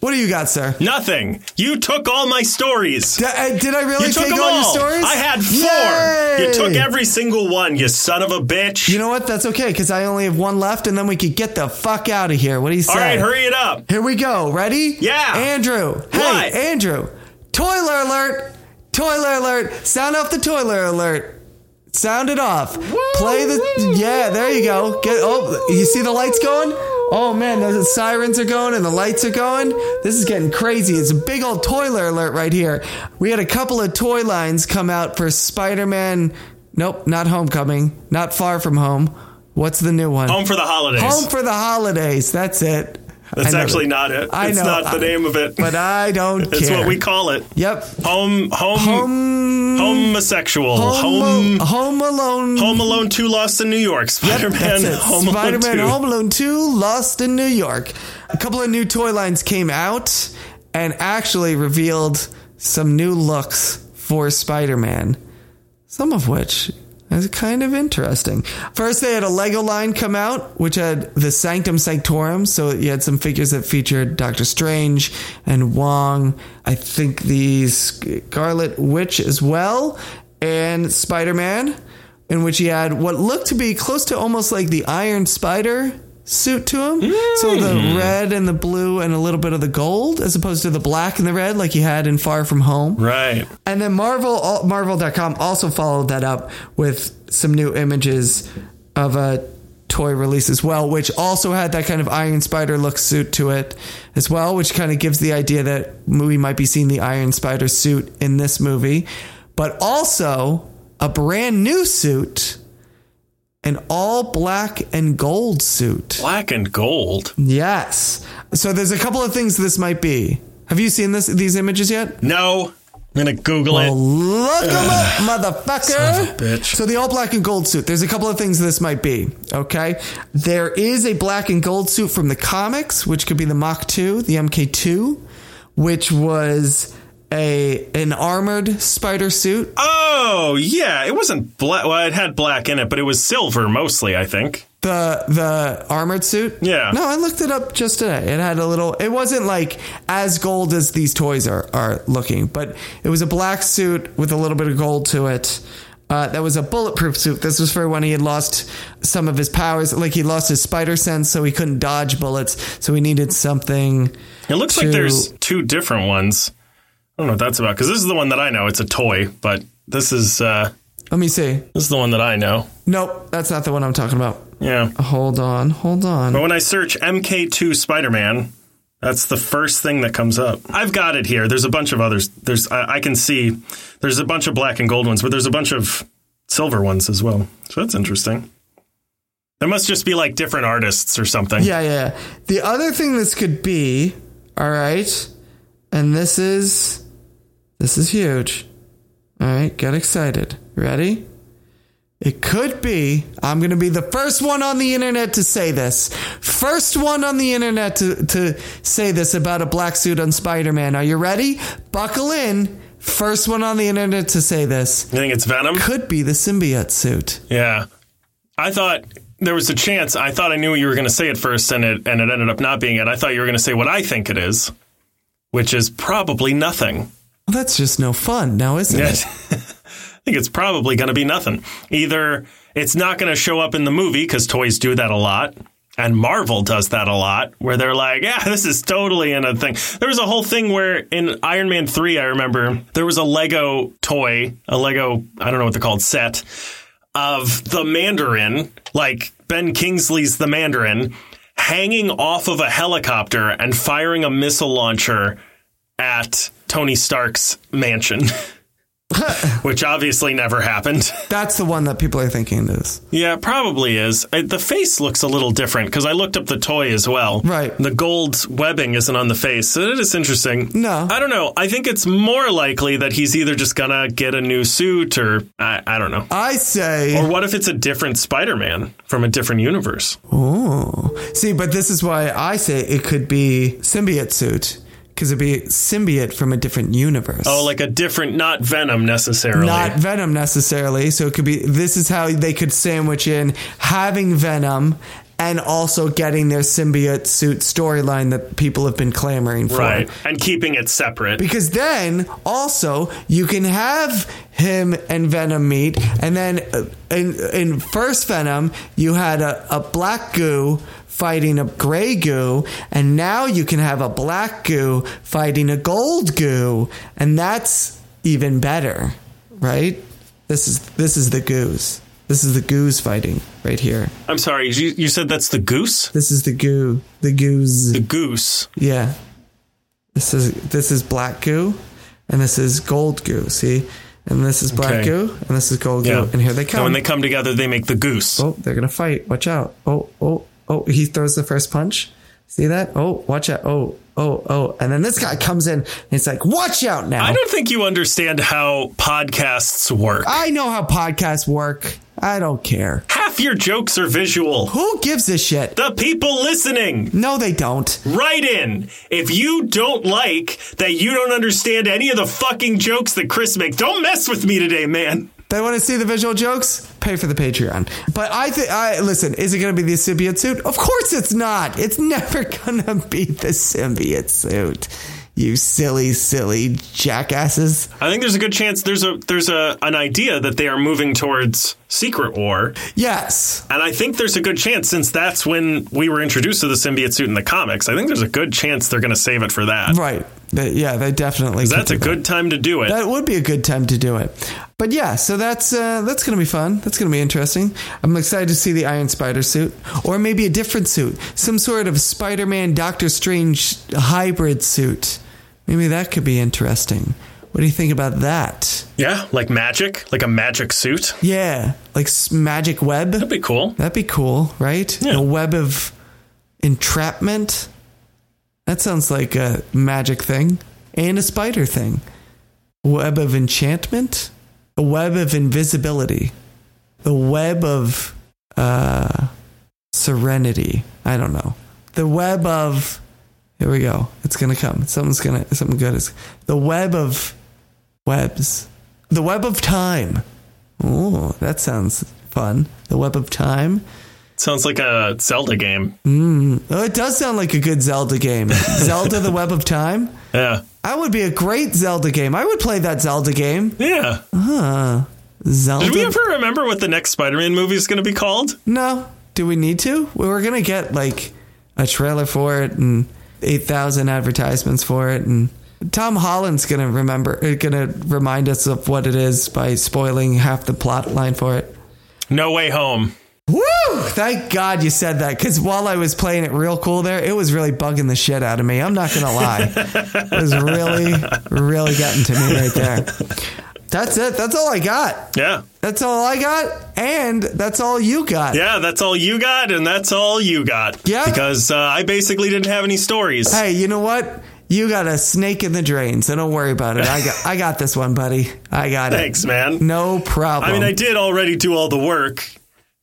What do you got, sir? Nothing. You took all my stories. Did I, uh, did I really You took take them all your stories? I had four. Yay! You took every single one, you son of a bitch. You know what? That's okay because I only have one left, and then we could get the fuck out of here. What do you say? all right, hurry it up. Here we go. Ready? Yeah. Andrew. Hey, What? Andrew. Toiler alert. Toiler alert. Sound off the toiler alert. Sound it off. Play the. Yeah, there you go. Get. Oh, you see the lights going? Oh man, the sirens are going and the lights are going. This is getting crazy. It's a big old toiler alert right here. We had a couple of toy lines come out for Spider Man. Nope, not Homecoming. Not Far From Home. What's the new one? Home for the holidays. Home for the holidays. That's it. That's actually that. not it. I it's know. not the I- name of it. But I don't it's care. what we call it. Yep. Home, home, Home. homosexual. Home, Home, Home Alone. Home Alone 2 Lost in New York. Spider Man That's it. Home Alone Spider-Man 2. Home Alone 2 Lost in New York. A couple of new toy lines came out and actually revealed some new looks for Spider-Man. Some of which is kind of interesting. First, they had a Lego line come out, which had the Sanctum Sanctorum. So you had some figures that featured Doctor Strange and Wong. I think the Scarlet Witch as well, and Spider Man in which he had what looked to be close to almost like the Iron Spider suit to him. So the mm. mm-hmm. red and the blue and a little bit of the gold, as opposed to the black and the red like he had in Far From Home. Right. And then Marvel, Marvel.com also followed that up with some new images of a toy release as well, which also had that kind of Iron Spider look suit to it as well, which kind of gives the idea that we might be seeing the Iron Spider suit in this movie, but also a brand new suit, an all black and gold suit. Black and gold. Yes. So there's a couple of things this might be. Have you seen this these images yet? No. I'm going to Google Well, it. look 'em up, motherfucker. Son of a bitch. So the all black and gold suit. There's a couple of things this might be. Okay, there is a black and gold suit from the comics, which could be the Mach Two, the MK2, which was a an armored spider suit. Oh, yeah. It wasn't black. Well, it had black in it, but it was silver mostly, I think. The the armored suit. Yeah. No, I looked it up just today. It had a little. It wasn't like as gold as these toys are are looking, but it was a black suit with a little bit of gold to it. Uh, that was a bulletproof suit. This was for when he had lost some of his powers, like he lost his spider sense, so he couldn't dodge bullets. So he needed something. It looks like there's two different ones. I don't know what that's about because this is the one that I know. It's a toy, but this is uh, Let me see. this is the one that I know. Nope, that's not the one I'm talking about. Yeah. Hold on, hold on. But when I search MK2 Spider Man, that's the first thing that comes up. I've got it here. There's a bunch of others. There's I, I can see there's a bunch of black and gold ones, but there's a bunch of silver ones as well. So that's interesting. There must just be like different artists or something. Yeah. yeah. The other thing this could be, all right, and this is this is huge. All right, get excited. Ready? It could be. I'm going to be the first one on the internet to say this. First one on the internet to, to say this about a black suit on Spider Man. Are you ready? Buckle in. First one on the internet to say this. You think it's Venom? Could be the symbiote suit. Yeah. I thought there was a chance. I thought I knew what you were going to say at first, and it and it ended up not being it. I thought you were going to say what I think it is, which is probably nothing. Well, that's just no fun now, isn't Yes. it? I think it's probably going to be nothing. Either it's not going to show up in the movie because toys do that a lot. And Marvel does that a lot, where they're like, yeah, this is totally in a thing. There was a whole thing where in Iron Man 3, I remember there was a Lego toy, a Lego, I don't know what they're called, set of the Mandarin, like Ben Kingsley's the Mandarin, hanging off of a helicopter and firing a missile launcher at Tony Stark's mansion. Which obviously never happened. That's the one that people are thinking it is. Yeah, it probably is. The face looks a little different because I looked up the toy as well. Right. The gold webbing isn't on the face. So it is interesting. No. I don't know. I think it's more likely that he's either just going to get a new suit or I, I don't know. I say. Or what if it's a different Spider Man from a different universe? Oh. See, but this is why I say it could be symbiote suit because it'd be symbiote from a different universe. Oh, like a different, not Venom necessarily. Not Venom necessarily. So it could be this is how they could sandwich in having Venom and also getting their symbiote suit storyline that people have been clamoring for. right. And keeping it separate. Because then also you can have him and Venom meet, and then uh, in, in first Venom you had a, a black goo fighting a gray goo, and now you can have a black goo fighting a gold goo, and that's even better, right? This is this is the goose. This is the goose fighting right here. I'm sorry. You, you said that's the goose? This is the goo. The goose. The goose. Yeah. This is this is black goo, and this is gold goo. See, and this is black Okay. goo, and this is gold Yeah. goo. And here they come. when they come together, they make the goose. oh, they're gonna fight. Watch out. Oh, oh, oh. He throws the first punch. See that? Oh, watch out. Oh, oh, oh. And then this guy comes in, and it's like, watch out now. I don't think you understand how podcasts work. I know how podcasts work. I don't care. Half your jokes are visual. Who gives a shit? The people listening, No, they don't. write in. If you don't like that you don't understand any of the fucking jokes that Chris makes, don't mess with me today, man. They want to see the visual jokes? Pay for the Patreon. But I think, I listen. Is it going to be the symbiote suit? Of course, it's not. It's never going to be the symbiote suit. You silly, silly jackasses. I think there's a good chance there's a there's a an idea that they are moving towards Secret War, Yes. and I think there's a good chance since that's when we were introduced to the symbiote suit in the comics. I think there's a good chance they're going to save it for that. Right. They- yeah, they definitely. That's a that. good time to do it. That would be a good time to do it. But yeah, so that's uh, that's going to be fun. That's going to be interesting. I'm excited to see the Iron Spider suit, or maybe a different suit, some sort of Spider-Man Doctor Strange hybrid suit. Maybe that could be interesting. What do you think about that? yeah, like magic, like a magic suit. Yeah, like magic web. That'd be cool. That'd be cool, right? Yeah. A web of entrapment. That sounds like a magic thing and a spider thing. Web of enchantment. A web of invisibility. The web of uh, serenity. I don't know. The web of. Here we go. It's gonna come. Something's gonna. Something good is. The web of webs. The web of time. Oh, that sounds fun. The web of time. Sounds like a Zelda game. Oh, it does sound like a good Zelda game. Zelda: The Web of Time. Yeah. That would be a great Zelda game. I would play that Zelda game. Yeah. Zelda. Did we ever remember what the next Spider-Man movie is going to be called? No. Do we need to? We were gonna get like a trailer for it and eight thousand advertisements for it, and Tom Holland's gonna remember, uh, gonna remind us of what it is by spoiling half the plot line for it. No Way Home. Woo! Thank God you said that because while I was playing it real cool there, it was really bugging the shit out of me. I'm not gonna lie, it was really, really getting to me right there. That's it. That's all I got. Yeah. That's all I got, and that's all you got. Yeah, that's all you got, and that's all you got. Yeah. Because uh, I basically didn't have any stories. Hey, you know what? You got a snake in the drain, so don't worry about it. I got, I got this one, buddy. I got it. Thanks, man. No problem. I mean, I did already do all the work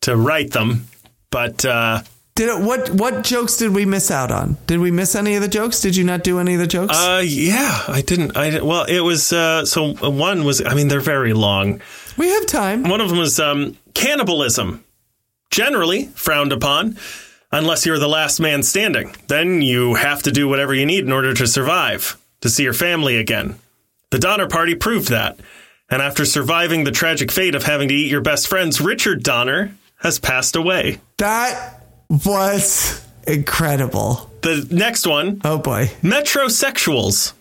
to write them, but uh, did it. What, what jokes did we miss out on? Did we miss any of the jokes? Did you not do any of the jokes? uh, yeah, I didn't. I well, it was uh, so one was. I mean, they're very long. we have time. One of them was um, cannibalism, generally frowned upon, unless you're the last man standing. Then you have to do whatever you need in order to survive, to see your family again. The Donner Party proved that. And after surviving the tragic fate of having to eat your best friends, Richard Donner has passed away. That was incredible. The next one Oh boy. metrosexuals.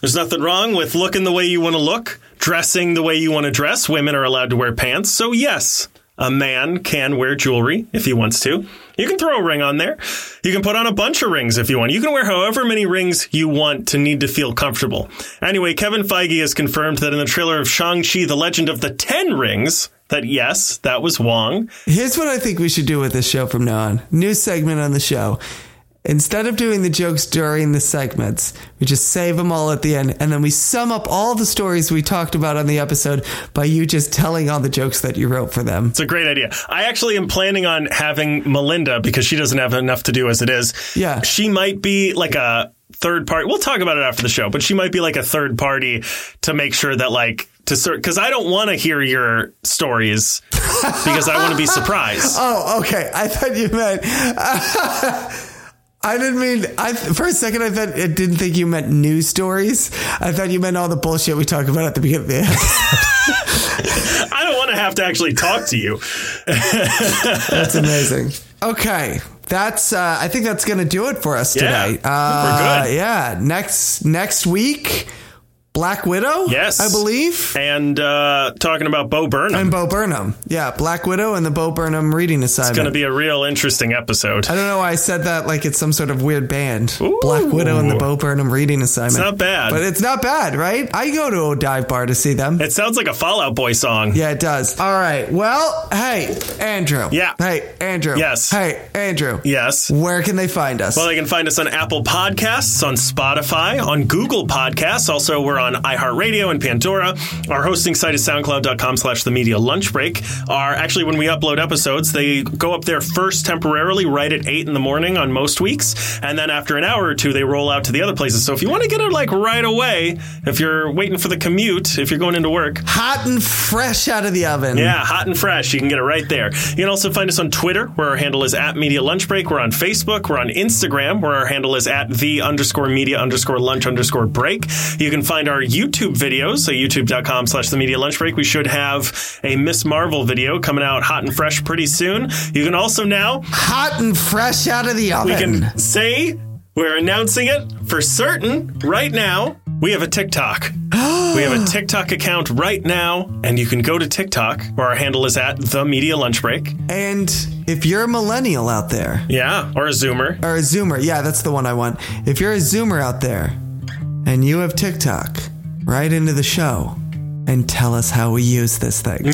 There's nothing wrong with looking the way you want to look, dressing the way you want to dress. Women are allowed to wear pants. So, yes, a man can wear jewelry if he wants to. You can throw a ring on there. You can put on a bunch of rings if you want. You can wear however many rings you want to need to feel comfortable. Anyway, Kevin Feige has confirmed that in the trailer of Shang-Chi, The Legend of the Ten Rings, that yes, that was Wong. Here's what I think we should do with this show from now on. New segment on the show. Instead of doing the jokes during the segments, we just save them all at the end and then we sum up all the stories we talked about on the episode by you just telling all the jokes that you wrote for them. It's a great idea. I actually am planning on having Melinda because she doesn't have enough to do as it is. Yeah. She might be like a third party. We'll talk about it after the show, but she might be like a third party to make sure that like to cert because I don't want to hear your stories because I want to be surprised. Oh, okay. I thought you meant. I didn't mean. I for a second I thought I didn't think you meant news stories. I thought you meant all the bullshit we talk about at the beginning of the episode. I don't want to have to actually talk to you. That's amazing. Okay. That's uh, I think that's gonna do it for us Yeah, today. we're Uh, good. Yeah. Next next week, Black Widow. Yes. I believe. And uh, talking about Bo Burnham, And Bo Burnham. Yeah, Black Widow and the Bo Burnham reading assignment. it's going to be a real interesting episode. I don't know why I said that like it's some sort of weird band. Black Widow and the Bo Burnham reading assignment. It's not bad. But it's not bad, right? I go to a dive bar to see them. It sounds like a Fall Out Boy song. Yeah, it does. All right. Well, hey, Andrew. Yeah. Hey, Andrew. Yes. Hey, Andrew. Yes. Where can they find us? Well, they can find us on Apple Podcasts, on Spotify, on Google Podcasts. Also, we're on iHeartRadio and Pandora. Our hosting site is soundcloud.com slash the media lunch break. Our actually when we upload episodes, they go up there first temporarily right at eight in the morning on most weeks. And then after an hour or two, they roll out to the other places. So if you want to get it like right away, if you're waiting for the commute, if you're going into work, Hot and fresh out of the oven. yeah, hot and fresh. You can get it right there. You can also find us on Twitter, where our handle is at Media Lunch Break. We're on Facebook. We're on Instagram, where our handle is at the underscore media underscore lunch underscore break. You can find our YouTube videos, so youtube.com slash the media lunch break. We should have a Ms. Marvel video coming out hot and fresh pretty soon. You can also now, Hot and fresh out of the oven. we can say we're announcing it for certain right now. We have a TikTok. we have a TikTok account right now, and you can go to TikTok, where our handle is at the media lunch break. and if you're a millennial out there, Yeah, or a Zoomer. or a Zoomer, yeah, that's the one I want. If you're a Zoomer out there and you have TikTok, write into the show and tell us how we use this thing.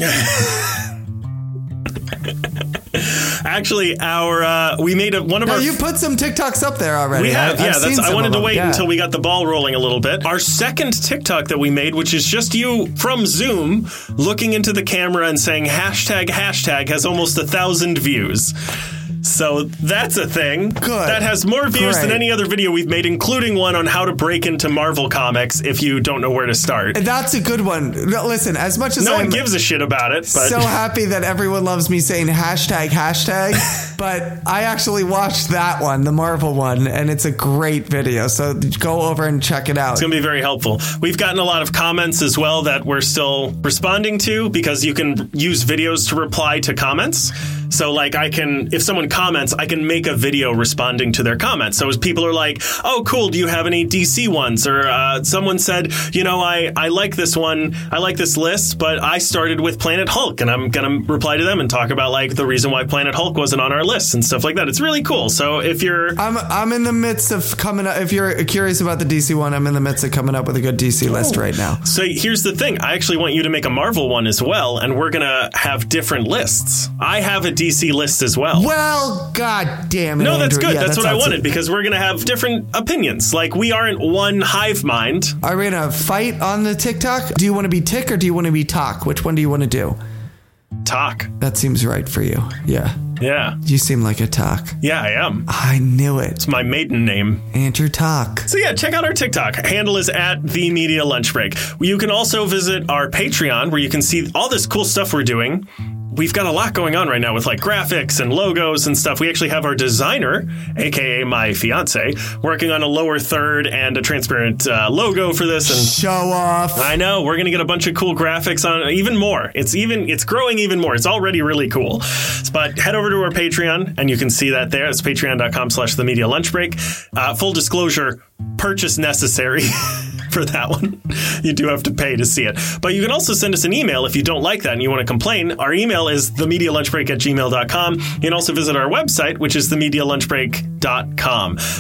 Actually, our uh, we made a, one of Now, our. you put some TikToks up there already. we have, I- yeah. That's. I wanted to wait yeah. until we got the ball rolling a little bit. Our second TikTok that we made, which is just you from Zoom looking into the camera and saying hashtag hashtag, has almost a thousand views. So that's a thing. Good. That has more views than any other video we've made, including one on how to break into Marvel comics if you don't know where to start. That's a good one. No, Listen, as much as No I'm one gives a shit about it, but so happy that everyone loves me saying hashtag hashtag, but I actually watched that one, the Marvel one, and it's a great video. So go over and check it out. It's going to be very helpful. We've gotten a lot of comments as well that we're still responding to because you can use videos to reply to comments. So, like, I can, if someone comments, I can make a video responding to their comments. So, as people are like, oh, cool, do you have any DC ones? Or uh, someone said, you know, I, I like this one, I like this list, but I started with Planet Hulk, and I'm going to reply to them and talk about, like, the reason why Planet Hulk wasn't on our list and stuff like that. It's really cool. So, if you're, I'm I'm in the midst of coming up. If you're curious about the DC one, I'm in the midst of coming up with a good DC list right now. So here's the thing. I actually want you to make a Marvel one as well, and we're gonna have different lists. I have a DC list as well. Well, god damn it! No, that's Andrew. good. Yeah, that's that what I wanted because we're gonna have different opinions. Like we aren't one hive mind. Are we gonna fight on the TikTok? Do you want to be tick or do you want to be talk? Which one do you want to do? Talk. That seems right for you. Yeah, Yeah. you seem like a talk. Yeah, I am. I knew it. It's my maiden name. Andrew Talk. So yeah, check out our TikTok. Handle is at the media lunch break. You can also visit our Patreon where you can see all this cool stuff we're doing. We've got a lot going on right now with like graphics and logos and stuff. We actually have our designer, aka my fiance, working on a lower third and a transparent uh, logo for this. And Show off. I know we're gonna get a bunch of cool graphics on even more. It's even it's growing even more. It's already really cool. But head over to our Patreon and you can see that there. It's patreon.com slash the media lunch break. Uh, full disclosure, purchase necessary. For that one, you do have to pay to see it. But you can also send us an email if you don't like that and you want to complain. Our email is themedialunchbreak at gmail.com. You can also visit our website, which is themedialunchbreak.com.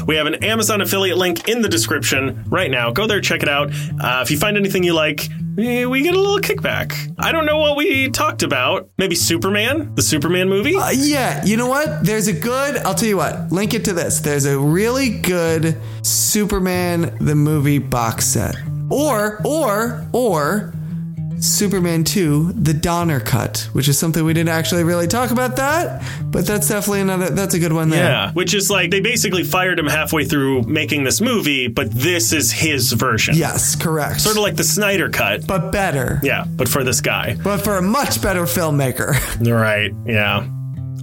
We have an Amazon affiliate link in the description right now. Go there, check it out. Uh, if you find anything you like, we get a little kickback. I don't know what we talked about. Maybe Superman, the Superman movie. Uh, yeah, you know what? There's a good, I'll tell you what, link it to this. There's a really good Superman the movie box set. Or, or, or Superman 2, the Donner cut, which is something we didn't actually really talk about that, but that's definitely another, that's a good one there. Yeah, which is like they basically fired him halfway through making this movie, but this is his version. Yes, correct. Sort of like the Snyder cut. but better. Yeah, but for this guy. But for a much better filmmaker. Right. Yeah.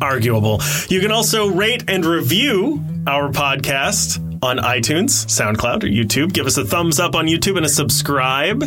Arguable. You can also rate and review our podcast on iTunes, SoundCloud, or YouTube. Give us a thumbs up on YouTube and a subscribe.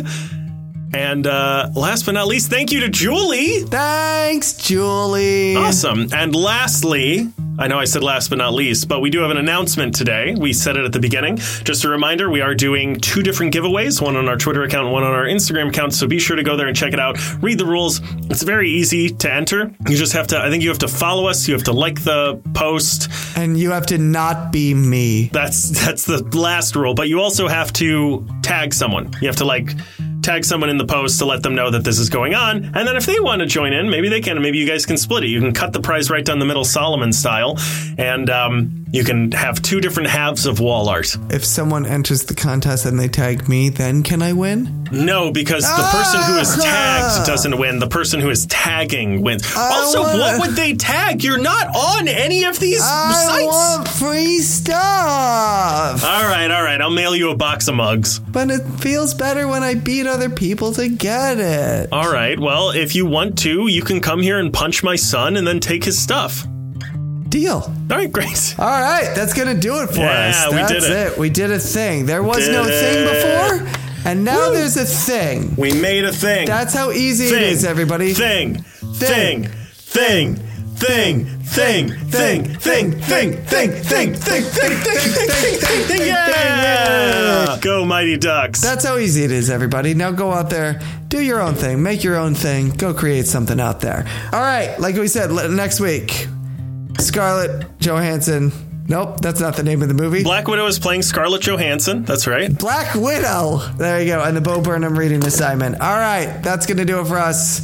And uh, last but not least, thank you to Julie. Thanks, Julie. Awesome. And lastly, I know I said last but not least, but we do have an announcement today. We said it at the beginning. Just a reminder, we are doing two different giveaways, one on our Twitter account one on our Instagram account. So be sure to go there and check it out. Read the rules. It's very easy to enter. You just have to, I think you have to follow us. You have to like the post. And you have to not be me. That's that's the last rule. But you also have to tag someone. You have to like tag someone in the post to let them know that this is going on. And then if they want to join in, maybe they can. Maybe you guys can split it. You can cut the prize right down the middle, Solomon style, and um, you can have two different halves of wall art. If someone enters the contest and they tag me, then can I win? No, because the person who is ah! tagged doesn't win. The person who is tagging wins. Also, wanna- what would they tag? You're not on any of these I sites. want free stuff. all right, all right. I'll mail you a box of mugs. But it feels better when I beat other people to get it. All right. Well, if you want to, you can come here and punch my son and then take his stuff. Deal. All right, great. All right, that's gonna do it for Yeah, us. we did it. We did a thing. There was Did no thing before, and now Woo. there's a thing. We made a thing. That's how easy thing. it is, everybody. Thing. Thing. Thing. Thing. Thing. Thing. Thing. Thing. Thing. Thing. Thing. Thing. Thing. Thing. Thing. Thing. Thing. Yeah. Go mighty ducks. That's how easy it is, everybody. Now go out there, do your own thing, make your own thing, go create something out there. All right, like we said, next week, Scarlett Johansson. Nope, that's not the name of the movie. Black Widow is playing Scarlett Johansson. That's right. Black Widow. There you go. And the Bo Burnham reading assignment. All right, that's going to do it for us.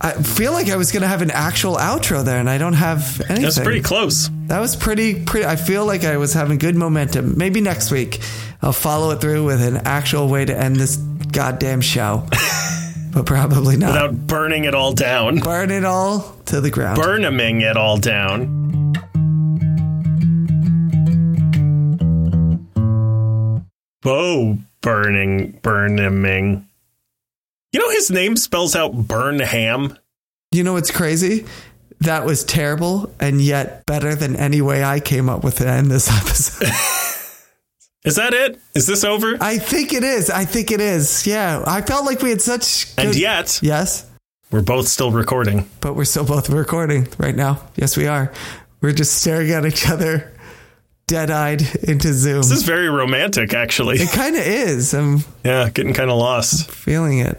I feel like I was going to have an actual outro there, and I don't have anything. That's pretty close. That was pretty, pretty. I feel like I was having good momentum. Maybe next week I'll follow it through with an actual way to end this goddamn show. but probably not. Without burning it all down. Burn it all to the ground. Burnhaming it all down. Bo burning, burnhaming. You know his name spells out Burnham. You know what's crazy? That was terrible, and yet better than any way I came up with to end this episode. Is that it? Is this over? I think it is. I think it is. Yeah, I felt like we had such. Good- And yet, yes, we're both still recording. but we're still both recording right now. Yes, we are. We're just staring at each other, dead-eyed into Zoom. This is very romantic, actually. It kind of is. I'm Yeah, getting kind of lost. feeling it.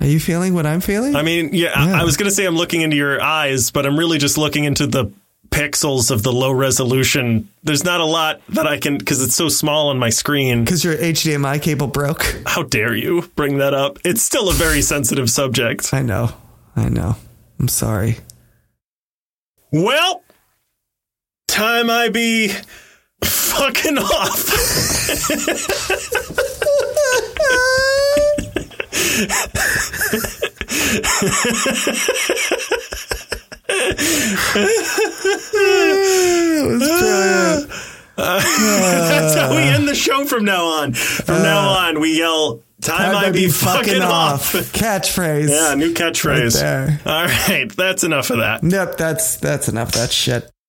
Are you feeling what I'm feeling? I mean, yeah, I, I was going to say I'm looking into your eyes, but I'm really just looking into the pixels of the low resolution. There's not a lot that I can, because it's so small on my screen. Because your HDMI cable broke. How dare you bring that up? It's still a very sensitive subject. I know. I know. I'm sorry. Well, time I be fucking off. That's how we end the show from now on. From uh, now on, we yell Time, I be, fucking, off. Catchphrase. yeah, new Right catchphrase. there. All right, that's enough of that. Yep, that's that's enough of that shit.